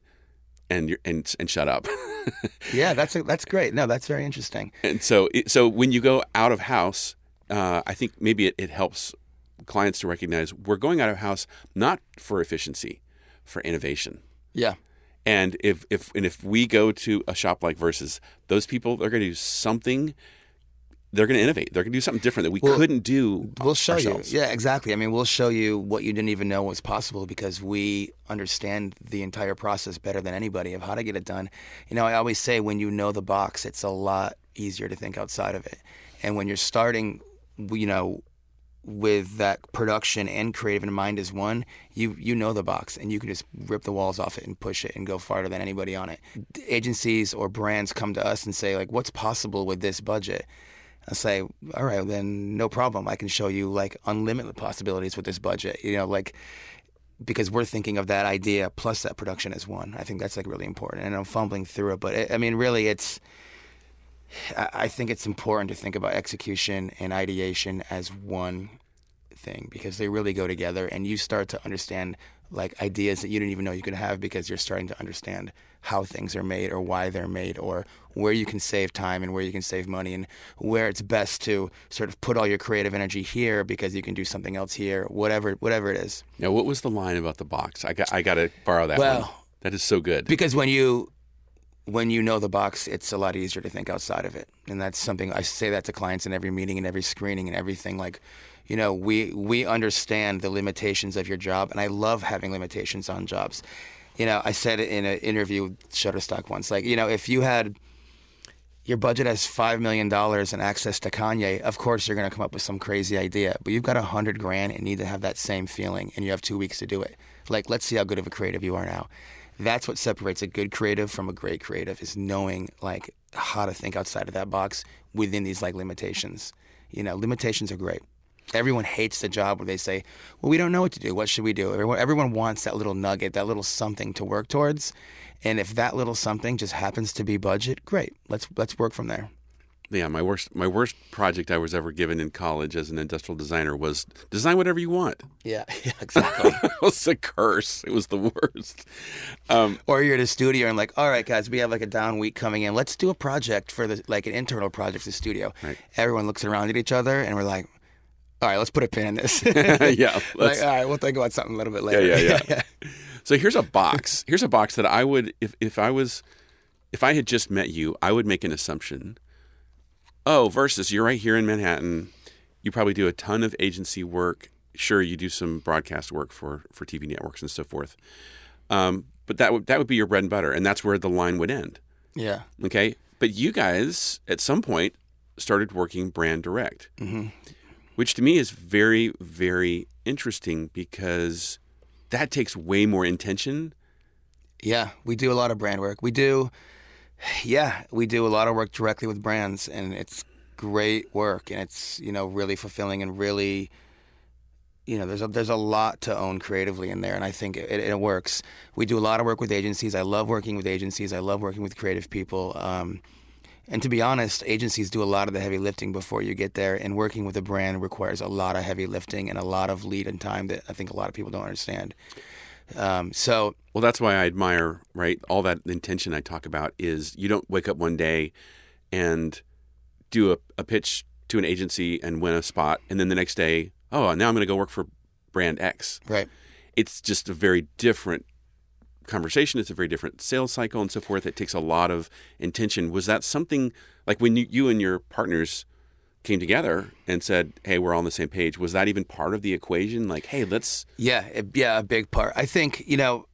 and and and shut up. yeah, that's a, that's great. No, that's very interesting. And so so when you go out of house, uh, I think maybe it, it helps clients to recognize we're going out of house not for efficiency, for innovation. Yeah. And if if and if we go to a shop like Versus, those people are going to do something. They're going to innovate. They're going to do something different that we well, couldn't do. We'll show ourselves. you. Yeah, exactly. I mean, we'll show you what you didn't even know was possible because we understand the entire process better than anybody of how to get it done. You know, I always say when you know the box, it's a lot easier to think outside of it. And when you're starting, you know, with that production and creative in mind as one, you you know the box and you can just rip the walls off it and push it and go farther than anybody on it. Agencies or brands come to us and say like, "What's possible with this budget?" I say, "All right, then no problem. I can show you like unlimited possibilities with this budget." You know, like because we're thinking of that idea plus that production as one. I think that's like really important. And I'm fumbling through it, but it, I mean, really, it's I think it's important to think about execution and ideation as one thing because they really go together and you start to understand like ideas that you didn't even know you could have because you're starting to understand how things are made or why they're made or where you can save time and where you can save money and where it's best to sort of put all your creative energy here because you can do something else here whatever whatever it is now what was the line about the box i got i got to borrow that well, one that is so good because when you when you know the box, it's a lot easier to think outside of it. And that's something I say that to clients in every meeting and every screening and everything. Like, you know, we we understand the limitations of your job, and I love having limitations on jobs. You know, I said it in an interview with Shutterstock once. Like, you know, if you had your budget has five million dollars and access to Kanye, of course you're to come up with some crazy idea. But you've got a hundred grand and need to have that same feeling, and you have two weeks to do it. Like, let's see how good of a creative you are now that's what separates a good creative from a great creative is knowing like how to think outside of that box within these like limitations. You know, limitations are great. Everyone hates the job where they say, "Well, we don't know what to do. What should we do?" Everyone, everyone wants that little nugget, that little something to work towards. And if that little something just happens to be budget, great. Let's let's work from there yeah, my worst my worst project I was ever given in college as an industrial designer was design whatever you want. Yeah, yeah exactly. it was a curse. It was the worst. Um, or you're at a studio and like, all right, guys, we have like a down week coming in. Let's do a project for the like an internal project for the studio. Right. Everyone looks around at each other and we're like, all right, let's put a pin in this. yeah. like, all right, we'll think about something a little bit later. Yeah, yeah, yeah. yeah. So here's a box. Here's a box that I would, if if I was, if I had just met you, I would make an assumption oh, Versus you're right here in Manhattan. You probably do a ton of agency work. Sure, you do some broadcast work for for TV networks and so forth. Um, but that would that would be your bread and butter, and that's where the line would end. Yeah. Okay. But you guys, at some point, started working brand direct, mm-hmm. Which to me is very, very interesting because that takes way more intention. Yeah, we do a lot of brand work. We do yeah, we do a lot of work directly with brands, and it's great work, and it's you know really fulfilling and really, you know, there's a, there's a lot to own creatively in there, and I think it, it, works. We do a lot of work with agencies. I love working with agencies. I love working with creative people. Um, And to be honest, agencies do a lot of the heavy lifting before you get there, and working with a brand requires a lot of heavy lifting and a lot of lead and time that I think a lot of people don't understand. Um, so, Well, that's why I admire, right? All that intention I talk about is you don't wake up one day and do a, a pitch to an agency and win a spot, and then the next day, oh, now I'm going to go work for brand X. right. It's just a very different conversation. It's a very different sales cycle and so forth. It takes a lot of intention. Was that something like when you, you and your partners came together and said, "Hey, we're on the same page"? Was that even part of the equation? Like, hey, let's Yeah, yeah, a big part. I think you know,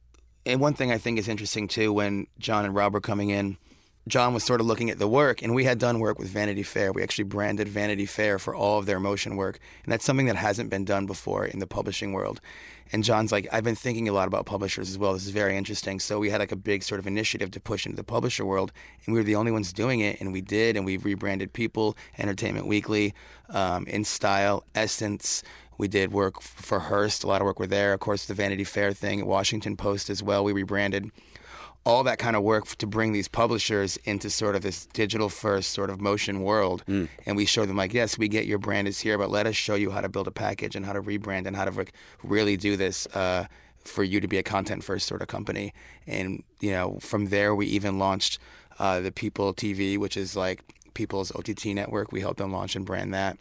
and one thing I think is interesting too when John and Rob were coming in. John was sort of looking at the work, and we had done work with Vanity Fair. We actually branded Vanity Fair for all of their motion work, and that's something that hasn't been done before in the publishing world. And John's like, I've been thinking a lot about publishers as well. This is very interesting. So we had like a big sort of initiative to push into the publisher world, and we were the only ones doing it, and we did, and we rebranded People, Entertainment Weekly, um, In Style, Essence. We did work for Hearst, a lot of work were there. Of course, the Vanity Fair thing, Washington Post as well. We rebranded all that kind of work to bring these publishers into sort of this digital first sort of motion world. And we show them like, yes, we get your brand is here, but let us show you how to build a package and how to rebrand and how to like, really do this uh, for you to be a content first sort of company. And you know, from there we even launched uh, the People TV, which is like People's OTT network. We helped them launch and brand that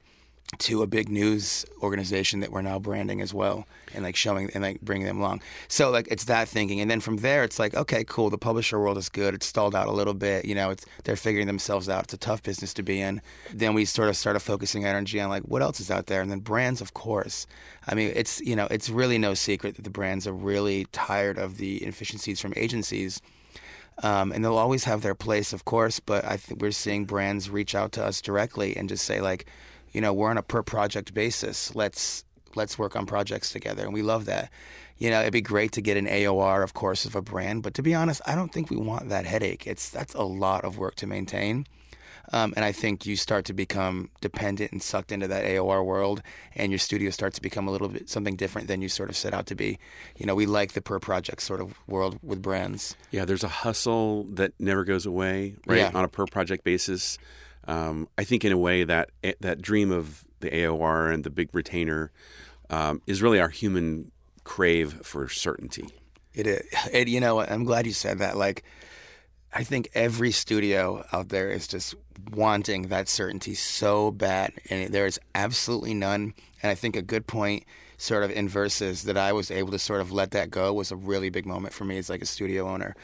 to a big news organization that we're now branding as well and like showing and like bringing them along. So like it's that thinking. And then from there it's like okay cool the publisher world is good. It's stalled out a little bit. You know it's they're figuring themselves out. It's a tough business to be in. Then we sort of started focusing energy on like what else is out there? And then brands of course. I mean it's you know it's really no secret that the brands are really tired of the inefficiencies from agencies. Um, and they'll always have their place, of course. But I think we're seeing brands reach out to us directly and just say, like, you know, we're on a per project basis. Let's let's work on projects together, and we love that. You know, it'd be great to get an AOR, of course, of a brand, but to be honest, I don't think we want that headache. It's that's a lot of work to maintain. Um, and I think you start to become dependent and sucked into that AOR world, and your studio starts to become a little bit something different than you sort of set out to be. You know, we like the per project sort of world with brands. Yeah, there's a hustle that never goes away, right? Yeah. On a per project basis. Um, I think in a way that eh, that dream of the AOR and the big retainer um, is really our human crave for certainty. It is. You know. I'm glad you said that. Like, I think every studio out there is just wanting that certainty so bad, and there is absolutely none. And I think a good point, sort of in Versus, that I was able to sort of let that go was a really big moment for me as like a studio owner.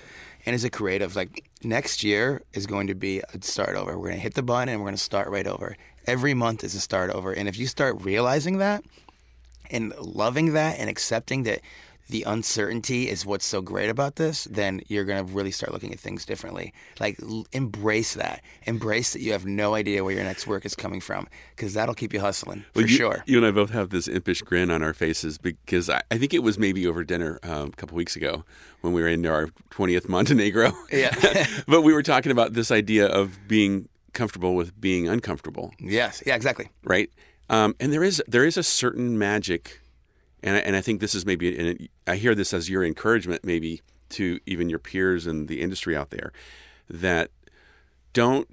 And as a creative, like next year is going to be a start over. We're going to hit the button and we're going to start right over. Every month is a start over. And if you start realizing that, and loving that and accepting that the uncertainty is what's so great about this, then you're going to really start looking at things differently. Like, l- embrace that. Embrace that you have no idea where your next work is coming from, because that'll keep you hustling for Well, you, sure. You and I both have this impish grin on our faces because I, I think it was maybe over dinner um, a couple weeks ago when we were in our 20th Montenegro. Yeah. but we were talking about this idea of being comfortable with being uncomfortable. yes. Yeah, exactly. right? Um, and there is there is a certain magic, and I, and I think this is maybe, and I hear this as your encouragement, maybe to even your peers in the industry out there, that don't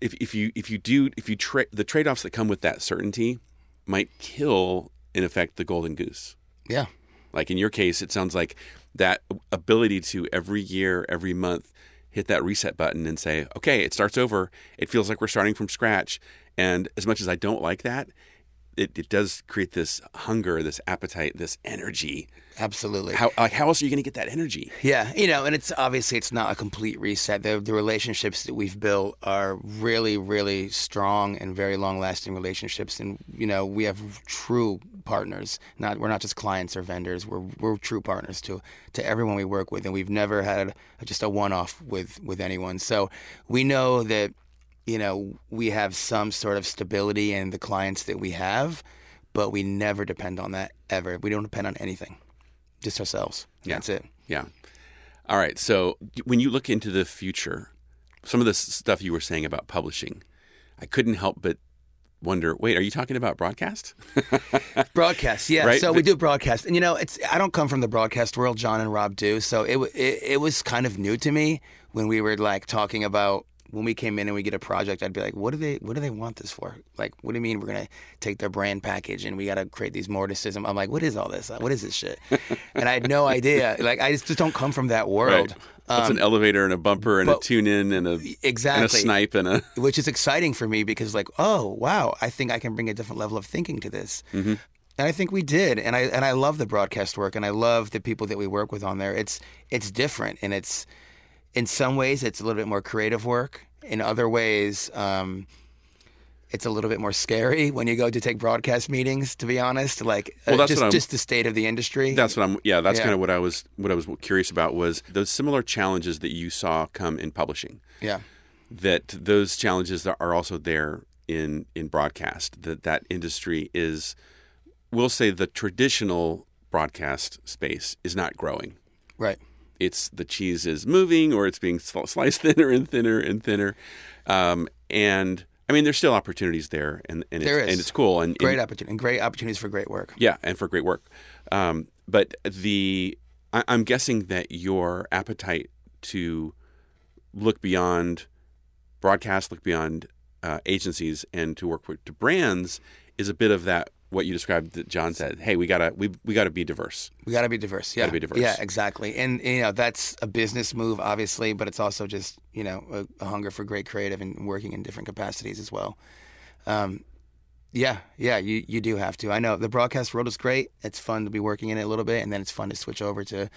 if if you if you do if you tra- the trade offs that come with that certainty might kill in effect the golden goose. Yeah. Like in your case, it sounds like that ability to every year, every month, hit that reset button and say, okay, it starts over. It feels like we're starting from scratch. And as much as I don't like that, it, it does create this hunger, this appetite, this energy. Absolutely. How like how else are you going to get that energy? Yeah, you know, and it's obviously it's not a complete reset. The, the relationships that we've built are really, really strong and very long-lasting relationships, and you know, we have true partners. Not we're not just clients or vendors. We're we're true partners to to everyone we work with, and we've never had just a one-off with with anyone. So we know that you know we have some sort of stability in the clients that we have, but we never depend on that ever. We don't depend on anything, just ourselves. Yeah. That's it. Yeah. All right. So when you look into the future, some of the stuff you were saying about publishing, I couldn't help but wonder. Wait, are you talking about broadcast? Broadcast, yeah. Right? So we do broadcast, and you know, it's I don't come from the broadcast world. John and Rob do, so it it, it was kind of new to me when we were like talking about when we came in and we get a project, I'd be like, what do they what do they want this for? Like, what do you mean we're gonna take their brand package and we got to create these morticism? I'm like, what is all this? What is this shit? and I had no idea. Like, I just, just don't come from that world. Right. That's an elevator and a bumper and a Um, tune in and a Exactly. and a snipe and a which is exciting for me because like oh wow i think i can bring a different level of thinking to this Mm-hmm. and i think we did and i and i love the broadcast work and i love the people that we work with on there it's it's different and it's in some ways it's a little bit more creative work in other ways um it's a little bit more scary when you go to take broadcast meetings to be honest like uh, Well, that's just just the state of the industry That's what I'm. Yeah, that's Yeah. kind of what I was. What I was curious about was those similar challenges that you saw come in publishing. yeah That those challenges that are also there in in broadcast. That that industry is, we'll say, the traditional broadcast space is not growing. right It's the cheese is moving, or it's being sliced thinner and thinner and thinner. Um, and I mean, there's still opportunities there, and and There it's, is. and it's cool. And great and- opportunity and great opportunities for great work yeah, and for great work. Um, but the I, I'm guessing that your appetite to look beyond broadcast, look beyond uh, agencies, and to work with to brands is a bit of that what you described that John said. Hey, we gotta we we gotta be diverse. We got to be diverse. Yeah, Gotta be diverse. Yeah, exactly. And you know that's a business move, obviously, but it's also just you know a, a hunger for great creative and working in different capacities as well. Um, yeah, yeah, you you do have to. I know the broadcast world is great. It's fun to be working in it a little bit, and then it's fun to switch over to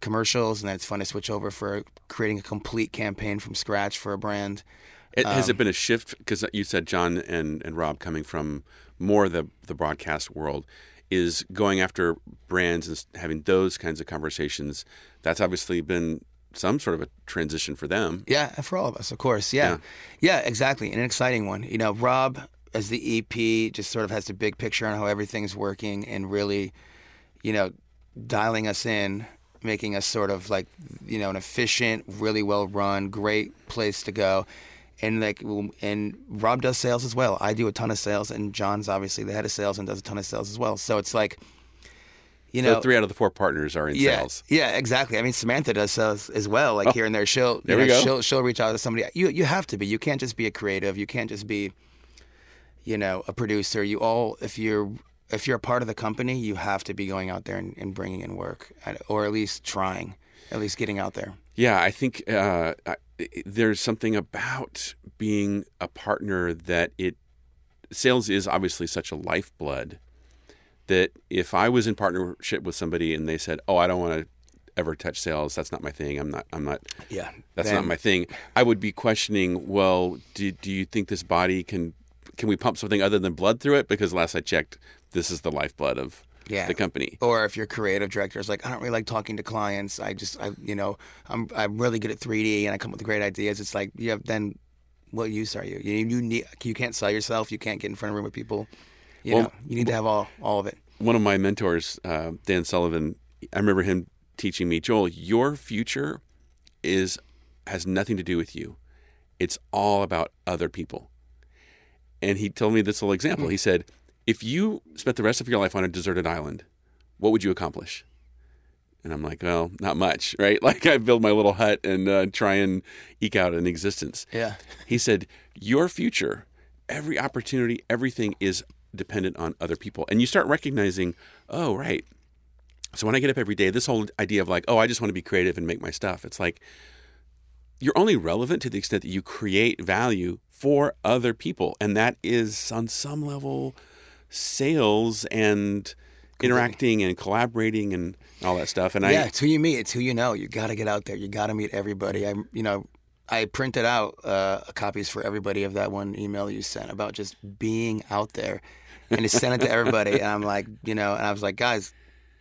commercials, and then it's fun to switch over for creating a complete campaign from scratch for a brand. It, has it Um, been a shift? Because you said John and, and Rob coming from more the the broadcast world is going after brands and having those kinds of conversations. That's obviously been some sort of a transition for them. Yeah, for all of us, of course. Yeah. yeah, exactly. And an exciting one. You know, Rob as the EP just sort of has the big picture on how everything's working and really, you know, dialing us in, making us sort of like, you know, an efficient, really well run, great place to go. And like, and Rob does sales as well. I do a ton of sales, and John's obviously the head of sales and does a ton of sales as well. So it's like, you know, So three out of the four partners are in yeah, sales. Yeah, exactly. I mean, Samantha does sales as well. Like oh, here and there, she'll there we know, go. she'll she'll reach out to somebody. You you have to be. You can't just be a creative. You can't just be, you know, a producer. You all if you're if you're a part of the company, you have to be going out there and, and bringing in work, or at least trying, at least getting out there. Yeah, I think uh, I- there's something about being a partner that it sales is obviously such a lifeblood that if I was in partnership with somebody and they said, "Oh, I don't want to ever touch sales. That's not my thing. I'm not. I'm not. Yeah, That's then- not my thing." I would be questioning. Well, do do you think this body can can we pump something other than blood through it? Because last I checked, this is the lifeblood of Yeah. the company. Or if your creative director is like, I don't really like talking to clients. I just, I, you know, I'm, I'm really good at 3D and I come up with great ideas. It's like, yeah, then what use are you? You, you need, you can't sell yourself. You can't get in front of a room with people. You Well- know, you need to have all, all of it. one of my mentors, uh, Dan Sullivan, I remember him teaching me, Joel, your future is has nothing to do with you. It's all about other people. And he told me this little example. He said, if you spent the rest of your life on a deserted island, what would you accomplish? And I'm like, well, not much, right? Like I build my little hut and uh, try and eke out an existence. Yeah. He said, Your future, every opportunity, everything is dependent on other people. And you start recognizing, oh, right. So when I get up every day, this whole idea of like, oh, I just want to be creative and make my stuff, it's like you're only relevant to the extent that you create value for other people. And that is on some level sales and interacting and collaborating and all that stuff. And I yeah, I, it's who you meet. It's who you know. You got to get out there. You got to meet everybody. I, you know, I printed out uh, copies for everybody of that one email you sent about just being out there, and to send it to everybody. And I'm like, you know, and I was like, guys,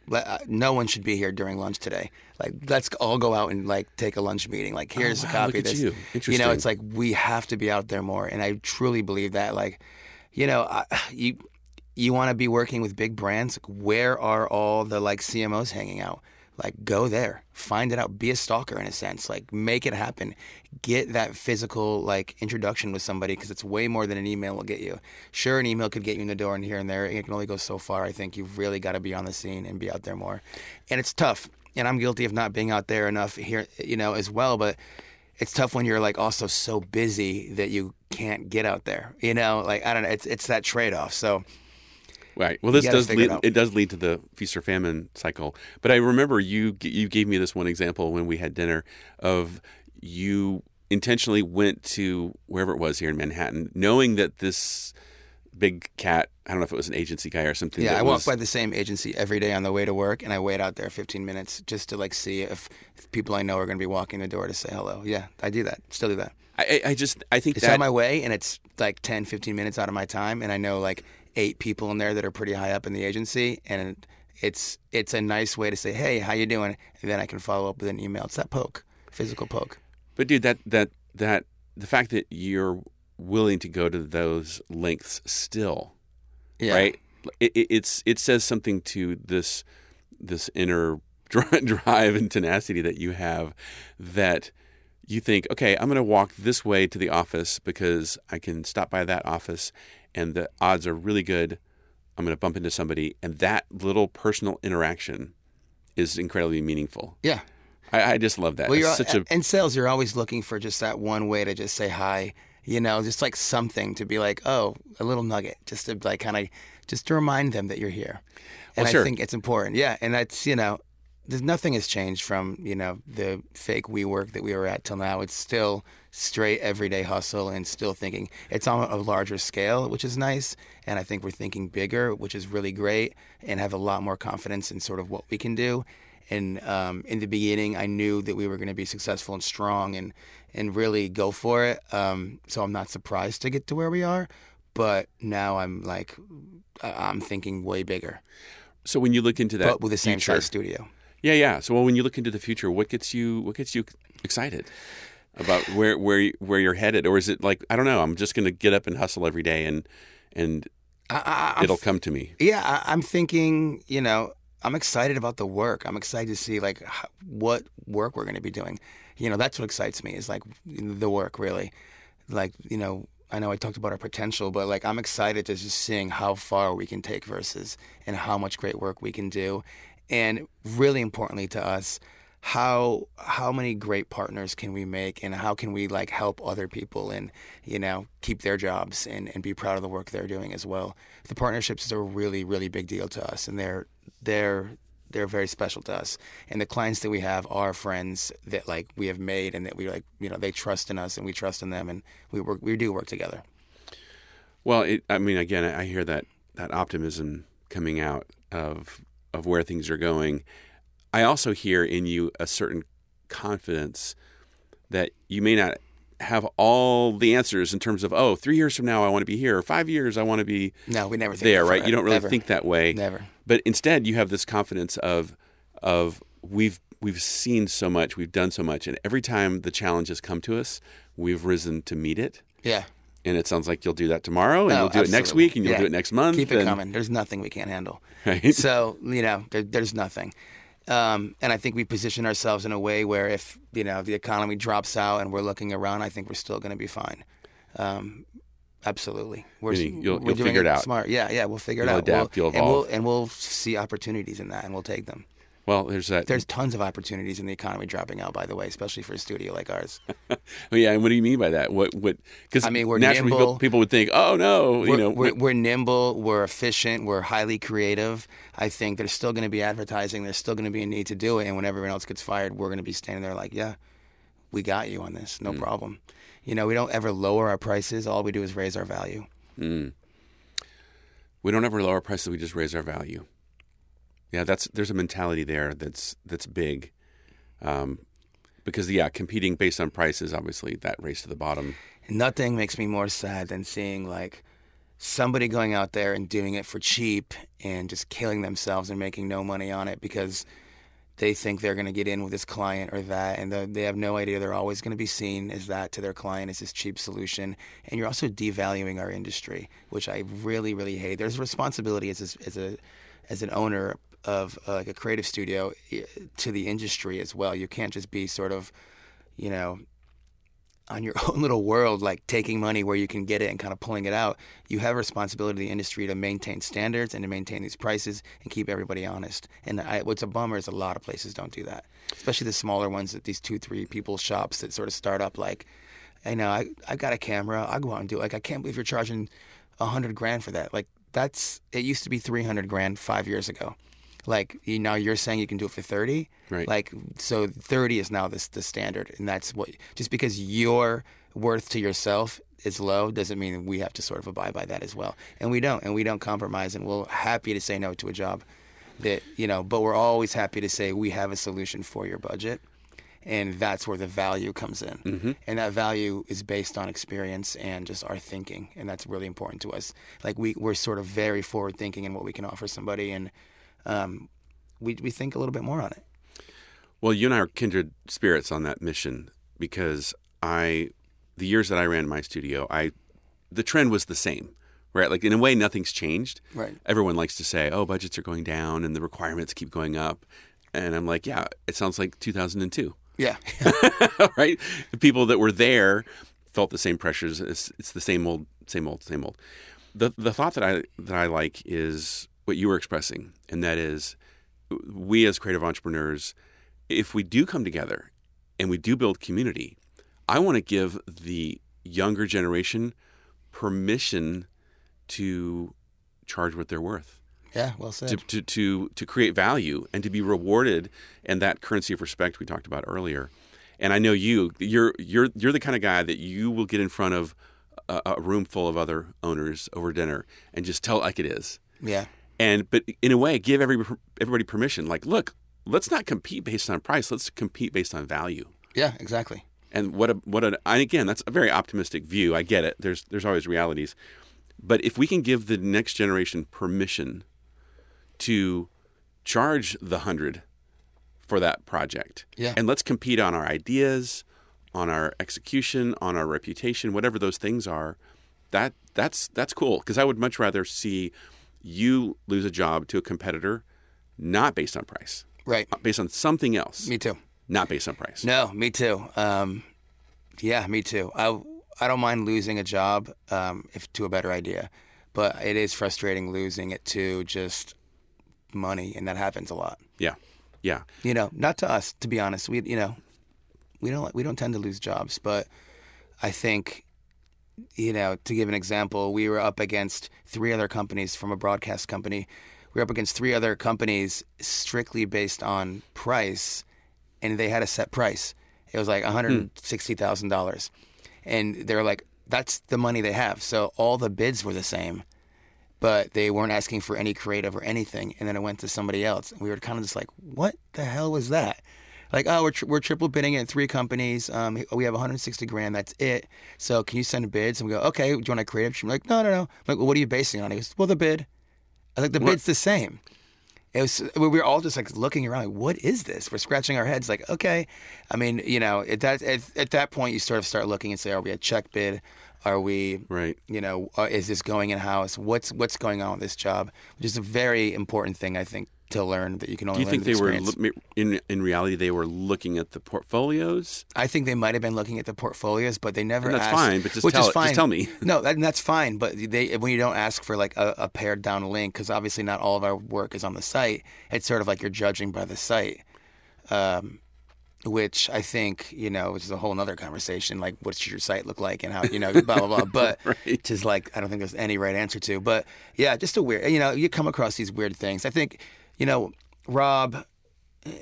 let, uh, no one should be here during lunch today. Like, let's all go out and like take a lunch meeting. Like, here's wow, a copy of this. you. You know, it's like we have to be out there more, and I truly believe that. Like, you know, I, you you want to be working with big brands. Where are all the like CMOs hanging out? Like, go there, find it out, be a stalker in a sense. Like, make it happen. Get that physical like introduction with somebody because it's way more than an email will get you. Sure, an email could get you in the door and here and there. It can only go so far. I think you've really got to be on the scene and be out there more. And it's tough. And I'm guilty of not being out there enough here, you know, as well. But it's tough when you're like also so busy that you can't get out there. You know, like I don't know. It's it's that trade off. So Right. Well, this does lead, it it, does lead to the feast or famine cycle. But I remember you you gave me this one example when we had dinner of you intentionally went to wherever it was here in Manhattan, knowing that this big cat. I don't know if it was an agency guy or something. yeah, that I walk was- by the same agency every day on the way to work, and I wait out there 15 minutes just to like see if, if people I know are going to be walking the door to say hello. Yeah, I do that. Still do that. I, I I just I think It's that on my way, and it's like 10, 15 minutes out of my time, and I know like eight people in there that are pretty high up in the agency, and it's it's a nice way to say, hey, how you doing? And then I can follow up with an email. It's that poke, physical poke. But dude, that that that the fact that you're willing to go to those lengths still, Yeah. right? It, it, it's it says something to this this inner drive and tenacity that you have that you think, okay, I'm going to walk this way to the office because I can stop by that office, and the odds are really good. I'm going to bump into somebody, and that little personal interaction is incredibly meaningful. Yeah. I, I just love that. Well, you're such a in sales. You're always looking for just that one way to just say hi. You know, just like something to be like, oh, a little nugget, just to like kind of, just to remind them that you're here. And Well, sure. I think it's important. Yeah, and that's you know, there's nothing has changed from you know the fake WeWork that we were at till now. It's still straight everyday hustle and still thinking it's on a larger scale, which is nice. And I think we're thinking bigger, which is really great, and have a lot more confidence in sort of what we can do. And um, in the beginning, I knew that we were going to be successful and strong and and really go for it. Um, so I'm not surprised to get to where we are. But now I'm like, I'm thinking way bigger, so when you look into that, but with the same future, size studio. Yeah, yeah. So well, when you look into the future, what gets you what gets you excited about where where where you're headed, or is it like I don't know? I'm just going to get up and hustle every day, and and I, it'll come to me. Yeah, I, I'm thinking, you know, I'm excited about the work. I'm excited to see like what work we're going to be doing. You know, that's what excites me is like the work really. Like, you know, I know I talked about our potential, but like I'm excited to just seeing how far we can take Versus and how much great work we can do. And really importantly to us, how how many great partners can we make and how can we like help other people and you know keep their jobs and, and be proud of the work they're doing as well? The partnerships is a really really big deal to us and they're they're they're very special to us. And the clients that we have are friends that like we have made and that we like you know they trust in us and we trust in them and we work we do work together. Well, it, I mean, again, I hear that that optimism coming out of of where things are going. I also hear in you a certain confidence that you may not have all the answers in terms of oh, three years from now I want to be here, or five years I want to be no we never think there, right? You don't really Never. think that way. Never. But instead, you have this confidence of of we've we've seen so much, we've done so much, and every time the challenges come to us, we've risen to meet it. yeah And it sounds like you'll do that tomorrow, and No, you'll do it next week, and you'll Yeah. do it next month. Keep it and- coming. There's nothing we can't handle. Right. So you know, there, there's nothing. Um, and I think we position ourselves in a way where if you know the economy drops out and we're looking around, I think we're still going to be fine. Um, absolutely, we're, Meaning you'll- we're you'll doing figure it out. Smart, yeah, yeah, we'll figure You'll it out. adapt, we'll, you'll and we'll evolve. and we'll see opportunities in that, and we'll take them. Well, there's that. There's tons of opportunities in the economy dropping out, by the way, especially for a studio like ours. oh, yeah, and what do you mean by that? What what? Because I mean, we're naturally people, nimble. people would think, oh no, you we're, know, we're, we're nimble, we're efficient, we're highly creative. I think there's still going to be advertising. There's still going to be a need to do it. And when everyone else gets fired, we're going to be standing there like, yeah, we got you on this, Mm. no problem. You know, we don't ever lower our prices. All we do is raise our value. we don't ever lower prices. We just raise our value. Yeah, that's there's a mentality there that's that's big, um, because yeah, competing based on prices, obviously that race to the bottom. Nothing makes me more sad than seeing like somebody going out there and doing it for cheap and just killing themselves and making no money on it because they think they're going to get in with this client or that, and the, they have no idea they're always going to be seen as that to their client as this cheap solution. And you're also devaluing our industry, which I really, really hate. There's a responsibility as a, as a as an owner of uh, like a creative studio eh, to the industry as well. You can't just be sort of, you know, on your own little world, like taking money where you can get it and kind of pulling it out, you have a responsibility to the industry to maintain standards and to maintain these prices and keep everybody honest. And I, what's a bummer is a lot of places don't do that, especially the smaller ones that these two, three people shops that sort of start up like, I know I I got a camera, I go out and do it. Like I can't believe you're charging a hundred grand for that. Like that's it used to be three hundred grand five years ago. Like you, now you're saying you can do it for thirty. Right. Like so thirty is now this the standard, and that's what just because your worth to yourself is low doesn't mean we have to sort of abide by that as well. And we don't, and we don't compromise, and we're happy to say no to a job that you know, but we're always happy to say we have a solution for your budget and that's where the value comes in Mm-hmm. and that value is based on experience and just our thinking and that's really important to us like we, we're sort of very forward thinking in what we can offer somebody and um, we, we think a little bit more on it Well, you and I are kindred spirits on that mission because I, the years that I ran my studio, I, the trend was the same, right? Like in a way, nothing's changed. Right. Everyone likes to say, "Oh, budgets are going down and the requirements keep going up," and I'm like, "Yeah, it sounds like 2002." yeah right? The people that were there felt the same pressures. It's, it's the same old, same old, same old. The the thought that I that I like is what you were expressing, and that is, we as creative entrepreneurs, if we do come together and we do build community, I want to give the younger generation permission to charge what they're worth yeah well said to, to, to, to create value and to be rewarded and that currency of respect we talked about earlier. And I know you, you're, you're, you're the kind of guy that you will get in front of a, a room full of other owners over dinner and just tell it like it is. yeah And, but in a way, give every, everybody permission. Like, look, let's not compete based on price. Let's compete based on value. yeah exactly And what a what a and again, that's a very optimistic view. I get it. There's there's always realities. But if we can give the next generation permission to charge the hundred for that project, Yeah. and let's compete on our ideas, on our execution, on our reputation, whatever those things are, that that's that's cool. Because I would much rather see you lose a job to a competitor, not based on price, right based on something else, me too not based on price. No, me too. Um, yeah, me too. I I don't mind losing a job um, if to a better idea, but it is frustrating losing it to just money, and that happens a lot. Yeah, yeah. You know, not to us, to be honest. We you know, we don't we don't tend to lose jobs, but I think you know to give an example, we were up against three other companies from a broadcast company. We were up against three other companies strictly based on price, and they had a set price. It was like one hundred and hmm. sixty thousand dollars, and they're like, "That's the money they have." So all the bids were the same, but they weren't asking for any creative or anything. And then it went to somebody else, and we were kind of just like, "What the hell was that?" Like, oh, we're, tri- we're triple bidding at three companies. Um, we have 160 grand. That's it. So can you send bids? And we go, okay. Do you want a creative? She's like, no, no, no. I'm like, well, what are you basing on? He goes, well, the bid. I was like, the bid's the same. It was. We were all just like looking around, like, what is this? We're scratching our heads, like, okay. I mean, you know, at that at, at that point, you sort of start looking and say, are we a check bid? Are we, Right. you know, uh, is this going in house? What's what's going on with this job? Which is a very important thing, I think, to learn that you can Do only you learn think they with were in in reality they were looking at the portfolios? I think they might have been looking at the portfolios, but they never. And that's asked, fine, but just which tell it- just fine. tell me. no, that, that's fine. But they when you don't ask for like a, a pared down link, because obviously not all of our work is on the site. It's sort of like you're judging by the site, um, which I think you know is a whole other conversation. Like, what should your site look like, and how you know blah blah blah. But Right. just like I don't think there's any right answer to. But yeah, just a weird. You know, you come across these weird things. I think you know Rob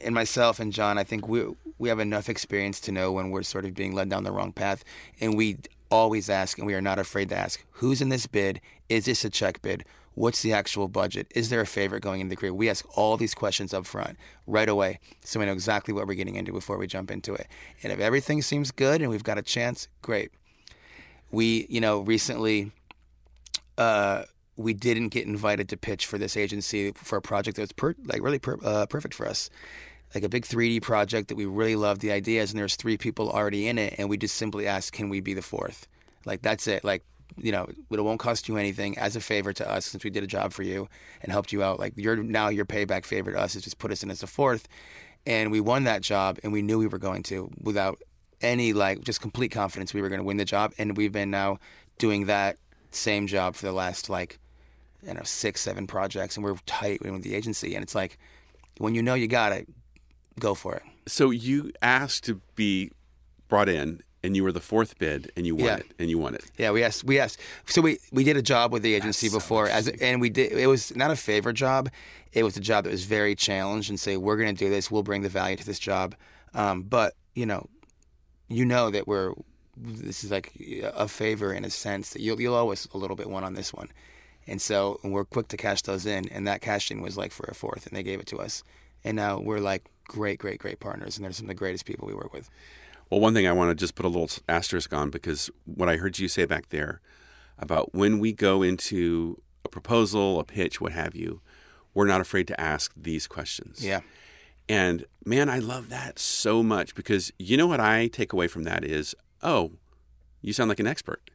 and myself and John, I think we we have enough experience to know when we're sort of being led down the wrong path, and we always ask, and we are not afraid to ask, who's in this bid? Is this a check bid? What's the actual budget? Is there a favorite going into the career? We ask all these questions up front right away, so we know exactly what we're getting into before we jump into it. And if everything seems good and we've got a chance, great. We, you know, recently uh, we didn't get invited to pitch for this agency for a project that was per- like really per- uh, perfect for us, like a big 3D project that we really loved the ideas, and there's three people already in it, and we just simply asked, can we be the fourth? Like that's it. Like you know, it won't cost you anything as a favor to us since we did a job for you and helped you out. Like your now your payback favor to us is just put us in as the fourth, and we won that job, and we knew we were going to without any like just complete confidence we were going to win the job, and we've been now doing that same job for the last like you know six seven projects, and we're tight with the agency, and it's like when you know you got it, go for it. So you asked to be brought in, and you were the fourth bid, and you won Yeah. it, and you won it. Yeah, we asked. We asked. So we we did a job with the agency before, as and we did. It was not a favor job. It was a job that was very challenged, and say we're going to do this. We'll bring the value to this job. Um, but you know, you know that we're. This is like a favor in a sense that you'll you'll always a little bit one on this one, and so and we're quick to cash those in. And that cashing was like for a fourth, and they gave it to us. And now we're like great, great, great partners, and they're some of the greatest people we work with. Well, one thing I want to just put a little asterisk on because what I heard you say back there about when we go into a proposal, a pitch, what have you, we're not afraid to ask these questions. Yeah. And man, I love that so much because you know what I take away from that is, oh, you sound like an expert.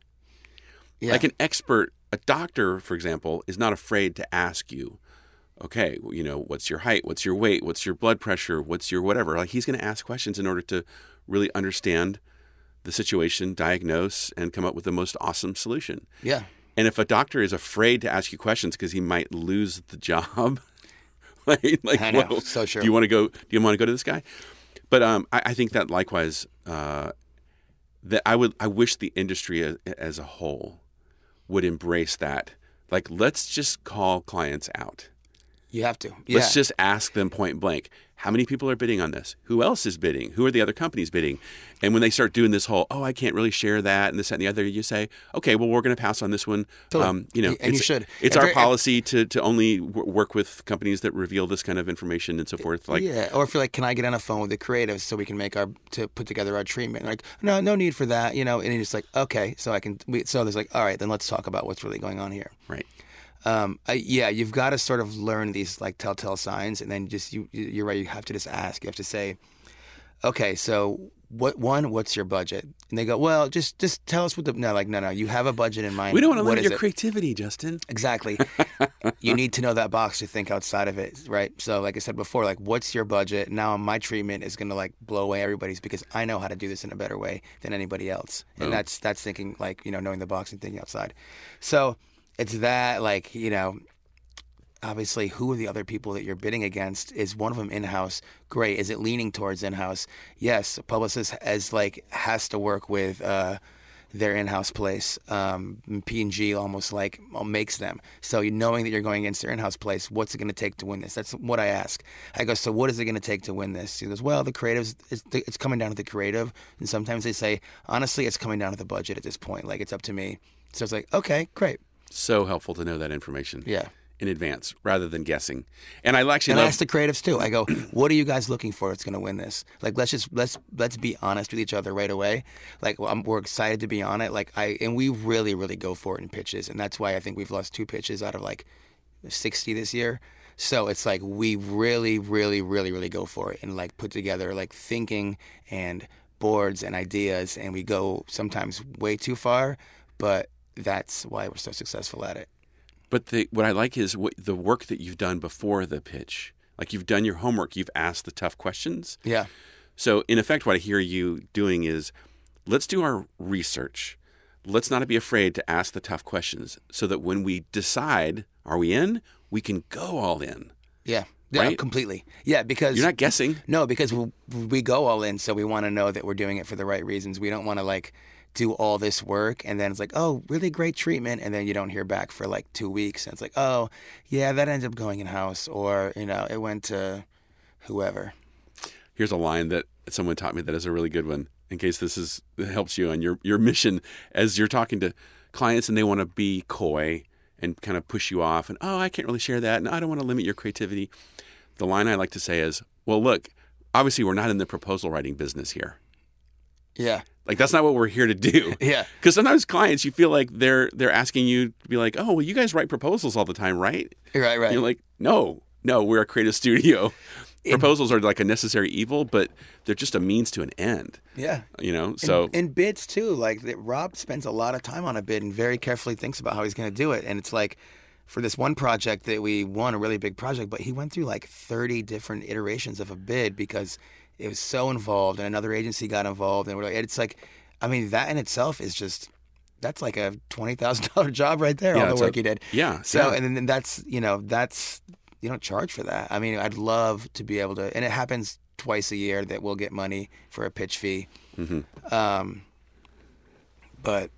Yeah. Like an expert, a doctor, for example, is not afraid to ask you, okay, you know, what's your height? What's your weight? What's your blood pressure? What's your whatever? Like he's going to ask questions in order to really understand the situation, diagnose, and come up with the most awesome solution. yeah. And if a doctor is afraid to ask you questions because he might lose the job, like, like I know. whoa, So true. do you want to go? Do you want to go to this guy? But um, I, I think that likewise, uh, that I would, I wish the industry as, as a whole would embrace that. Like, let's just call clients out. You have to. Yeah. Let's just ask them point blank. How many people are bidding on this? Who else is bidding? Who are the other companies bidding? And when they start doing this whole, oh, I can't really share that and this that, and the other, you say, okay, well, we're going to pass on this one. Totally. Um, you know, And you it's, should. It's our policy to, to only w- work with companies that reveal this kind of information and so forth. Like, yeah, or if you're like, can I get on a phone with the creatives so we can make our to put together our treatment? Like, no, no need for that, you know. And you're like, okay, so I can. We, so there's like, all right, then let's talk about what's really going on here. right. Um, I, yeah, you've got to sort of learn these like telltale signs, and then just you, you- you're right. You have to just ask. You have to say, okay, so what one? What's your budget? And they go, well, just just tell us what the no, like no, no. You have a budget in mind. We don't want to limit your it? creativity, Justin. Exactly. you need to know that box to think outside of it, right? So, like I said before, like, what's your budget? Now, my treatment is going to like blow away everybody's because I know how to do this in a better way than anybody else, and Oh. that's that's thinking like you know knowing the box and thinking outside. So it's that like you know. Obviously, who are the other people that you're bidding against? Is one of them in house? Great. Is it leaning towards in house? Yes. A publicist as like has to work with uh, their in-house place. Um, P&G almost like makes them. So knowing that you're going against their in-house place, what's it going to take to win this? That's what I ask. I go, so what is it going to take to win this? He goes, well, the creatives, it's, it's coming down to the creative. And sometimes they say, honestly, it's coming down to the budget at this point. Like it's up to me. So it's like, okay, great. So helpful to know that information Yeah. in advance rather than guessing. And I actually And I ask the creatives too. I go, "What are you guys looking for? That's going to win this." Like, let's just let's let's be honest with each other right away. Like, I'm, we're excited to be on it. Like, I and we really really go for it in pitches, and that's why I think we've lost two pitches out of like 60 this year. So it's like we really really really really go for it and like put together like thinking and boards and ideas, and we go sometimes way too far, but that's why we're so successful at it. But the, what I like is what, the work that you've done before the pitch. Like you've done your homework, you've asked the tough questions. Yeah. So, in effect, what I hear you doing is let's do our research. Let's not be afraid to ask the tough questions so that when we decide, are we in, we can go all in. Yeah. Yeah, Right? completely. Yeah, because You're not guessing. No, because we, we go all in, so we want to know that we're doing it for the right reasons. We don't want to like do all this work and then it's like, oh, really great treatment, and then you don't hear back for like two weeks, and it's like, oh, yeah, that ended up going in house, or you know, it went to whoever. Here's a line that someone taught me that is a really good one. In case this is helps you on your your mission as you're talking to clients and they want to be coy and kind of push you off and oh I can't really share that and I don't want to limit your creativity. The line I like to say is, well, look, obviously we're not in the proposal writing business here. Yeah, Like that's not what we're here to do. yeah, Because sometimes clients, you feel like they're they're asking you to be like, oh, well, you guys write proposals all the time, right? right, right. You're like, no, no, we're a creative studio. Proposals are like a necessary evil, but they're just a means to an end. yeah. You know, so and, and bids too. Like that, Rob spends a lot of time on a bid and very carefully thinks about how he's going to do it. And it's like for this one project that we won, a really big project, but he went through like 30 different iterations of a bid because it was so involved, and another agency got involved, and we're like, it's like, I mean, that in itself is just that's like a twenty thousand dollar job right there. Yeah, all the work a- you did. yeah, So yeah. and then that's you know that's you don't charge for that. I mean, I'd love to be able to, and it happens twice a year that we'll get money for a pitch fee. Mm-hmm. Um, but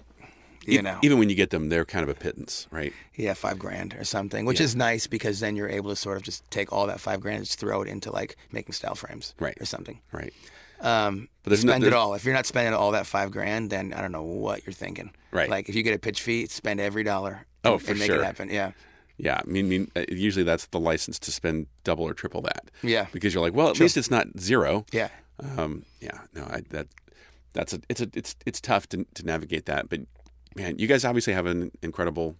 you E- know, even when you get them, they're kind of a pittance, right? yeah, five grand or something, which Yeah. is nice because then you're able to sort of just take all that five grand and just throw it into like making style frames, Right. or something. Right. Um, But there's no- spend it all. If you're not spending all that five grand, then I don't know what you're thinking. Right. Like if you get a pitch fee, spend every dollar. Oh, and, for and make sure. it happen. Yeah. Yeah, I mean, mean, uh, usually that's the license to spend double or triple that. Yeah. because you're like, well, at least it's not zero. Yeah. Um, yeah, no, I, that that's a it's a it's it's tough to to navigate that, but man, you guys obviously have an incredible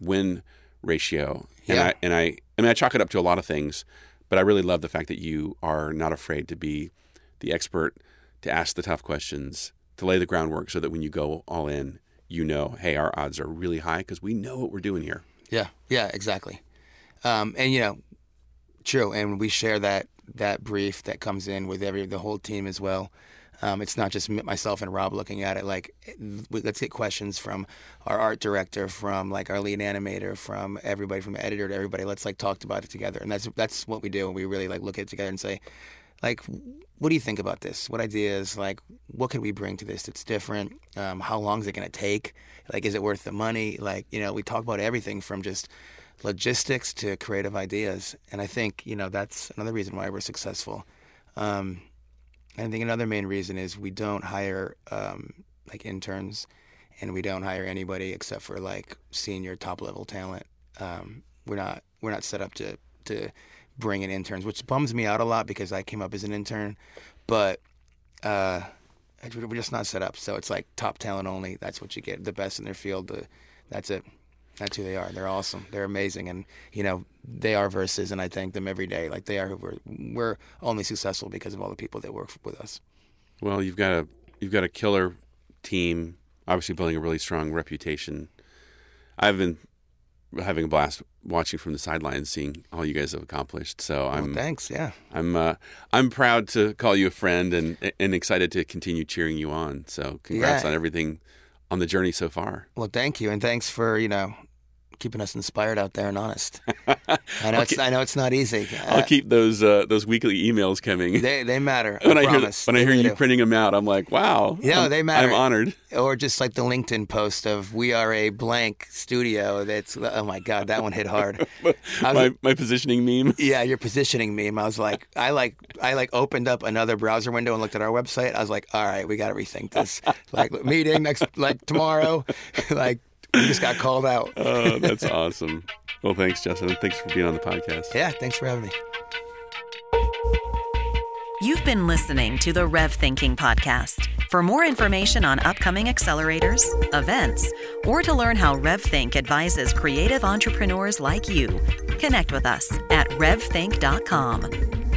win ratio, and Yeah. I and I I mean I chalk it up to a lot of things, but I really love the fact that you are not afraid to be the expert, to ask the tough questions, to lay the groundwork, so that when you go all in, you know, hey, our odds are really high because we know what we're doing here. Yeah, yeah, exactly. Um, and you know, true. And we share that that brief that comes in with every the whole team as well. Um, it's not just myself and Rob looking at it. Like, let's get questions from our art director, from like our lead animator, from everybody, from the editor to everybody. Let's like talk about it together, and that's that's what we do. We really like look at it together and say, like, what do you think about this? What ideas? Like, what could we bring to this that's different? Um, how long is it going to take? Like, is it worth the money? Like, you know, we talk about everything from just logistics to creative ideas. And I think, you know, that's another reason why we're successful. Um, and I think another main reason is we don't hire um, like interns and we don't hire anybody except for like senior top level talent. Um, we're not we're not set up to to bring in interns, which bums me out a lot because I came up as an intern, but uh, we're just not set up. So it's like top talent only. That's what you get. The best in their field. The, that's it. That's who they are. They're awesome. They're amazing, and you know they are Versus, and I thank them every day. Like they are who we're we're only successful because of all the people that work with us. Well, you've got a you've got a killer team, obviously building a really strong reputation. I've been having a blast watching from the sidelines, seeing all you guys have accomplished. So I'm Thanks. Yeah. I'm uh, I'm proud to call you a friend and and excited to continue cheering you on. So congrats Yeah. on everything on the journey so far. Well, thank you, and thanks for you know keeping us inspired out there and honest. I know it's I know it's not easy. I'll Uh, keep those uh, those weekly emails coming. they they matter. when I, I, hear promise. when I hear really you do. printing them out, I'm like, wow. Yeah, they matter. I'm honored. or just like the LinkedIn post of "We are a blank studio." That's oh my god, that one hit hard. I was- my my positioning meme. yeah, your positioning meme. I was like, I like, I like opened up another browser window and looked at our website. I was like, all right, we got to rethink this. like meeting next, like tomorrow, like we just got called out. Oh, that's awesome. Well, thanks, Justin. Thanks for being on the podcast. Yeah, thanks for having me. You've been listening to the Rev Thinking Podcast. For more information on upcoming accelerators, events, or to learn how RevThink advises creative entrepreneurs like you, connect with us at revthink.com.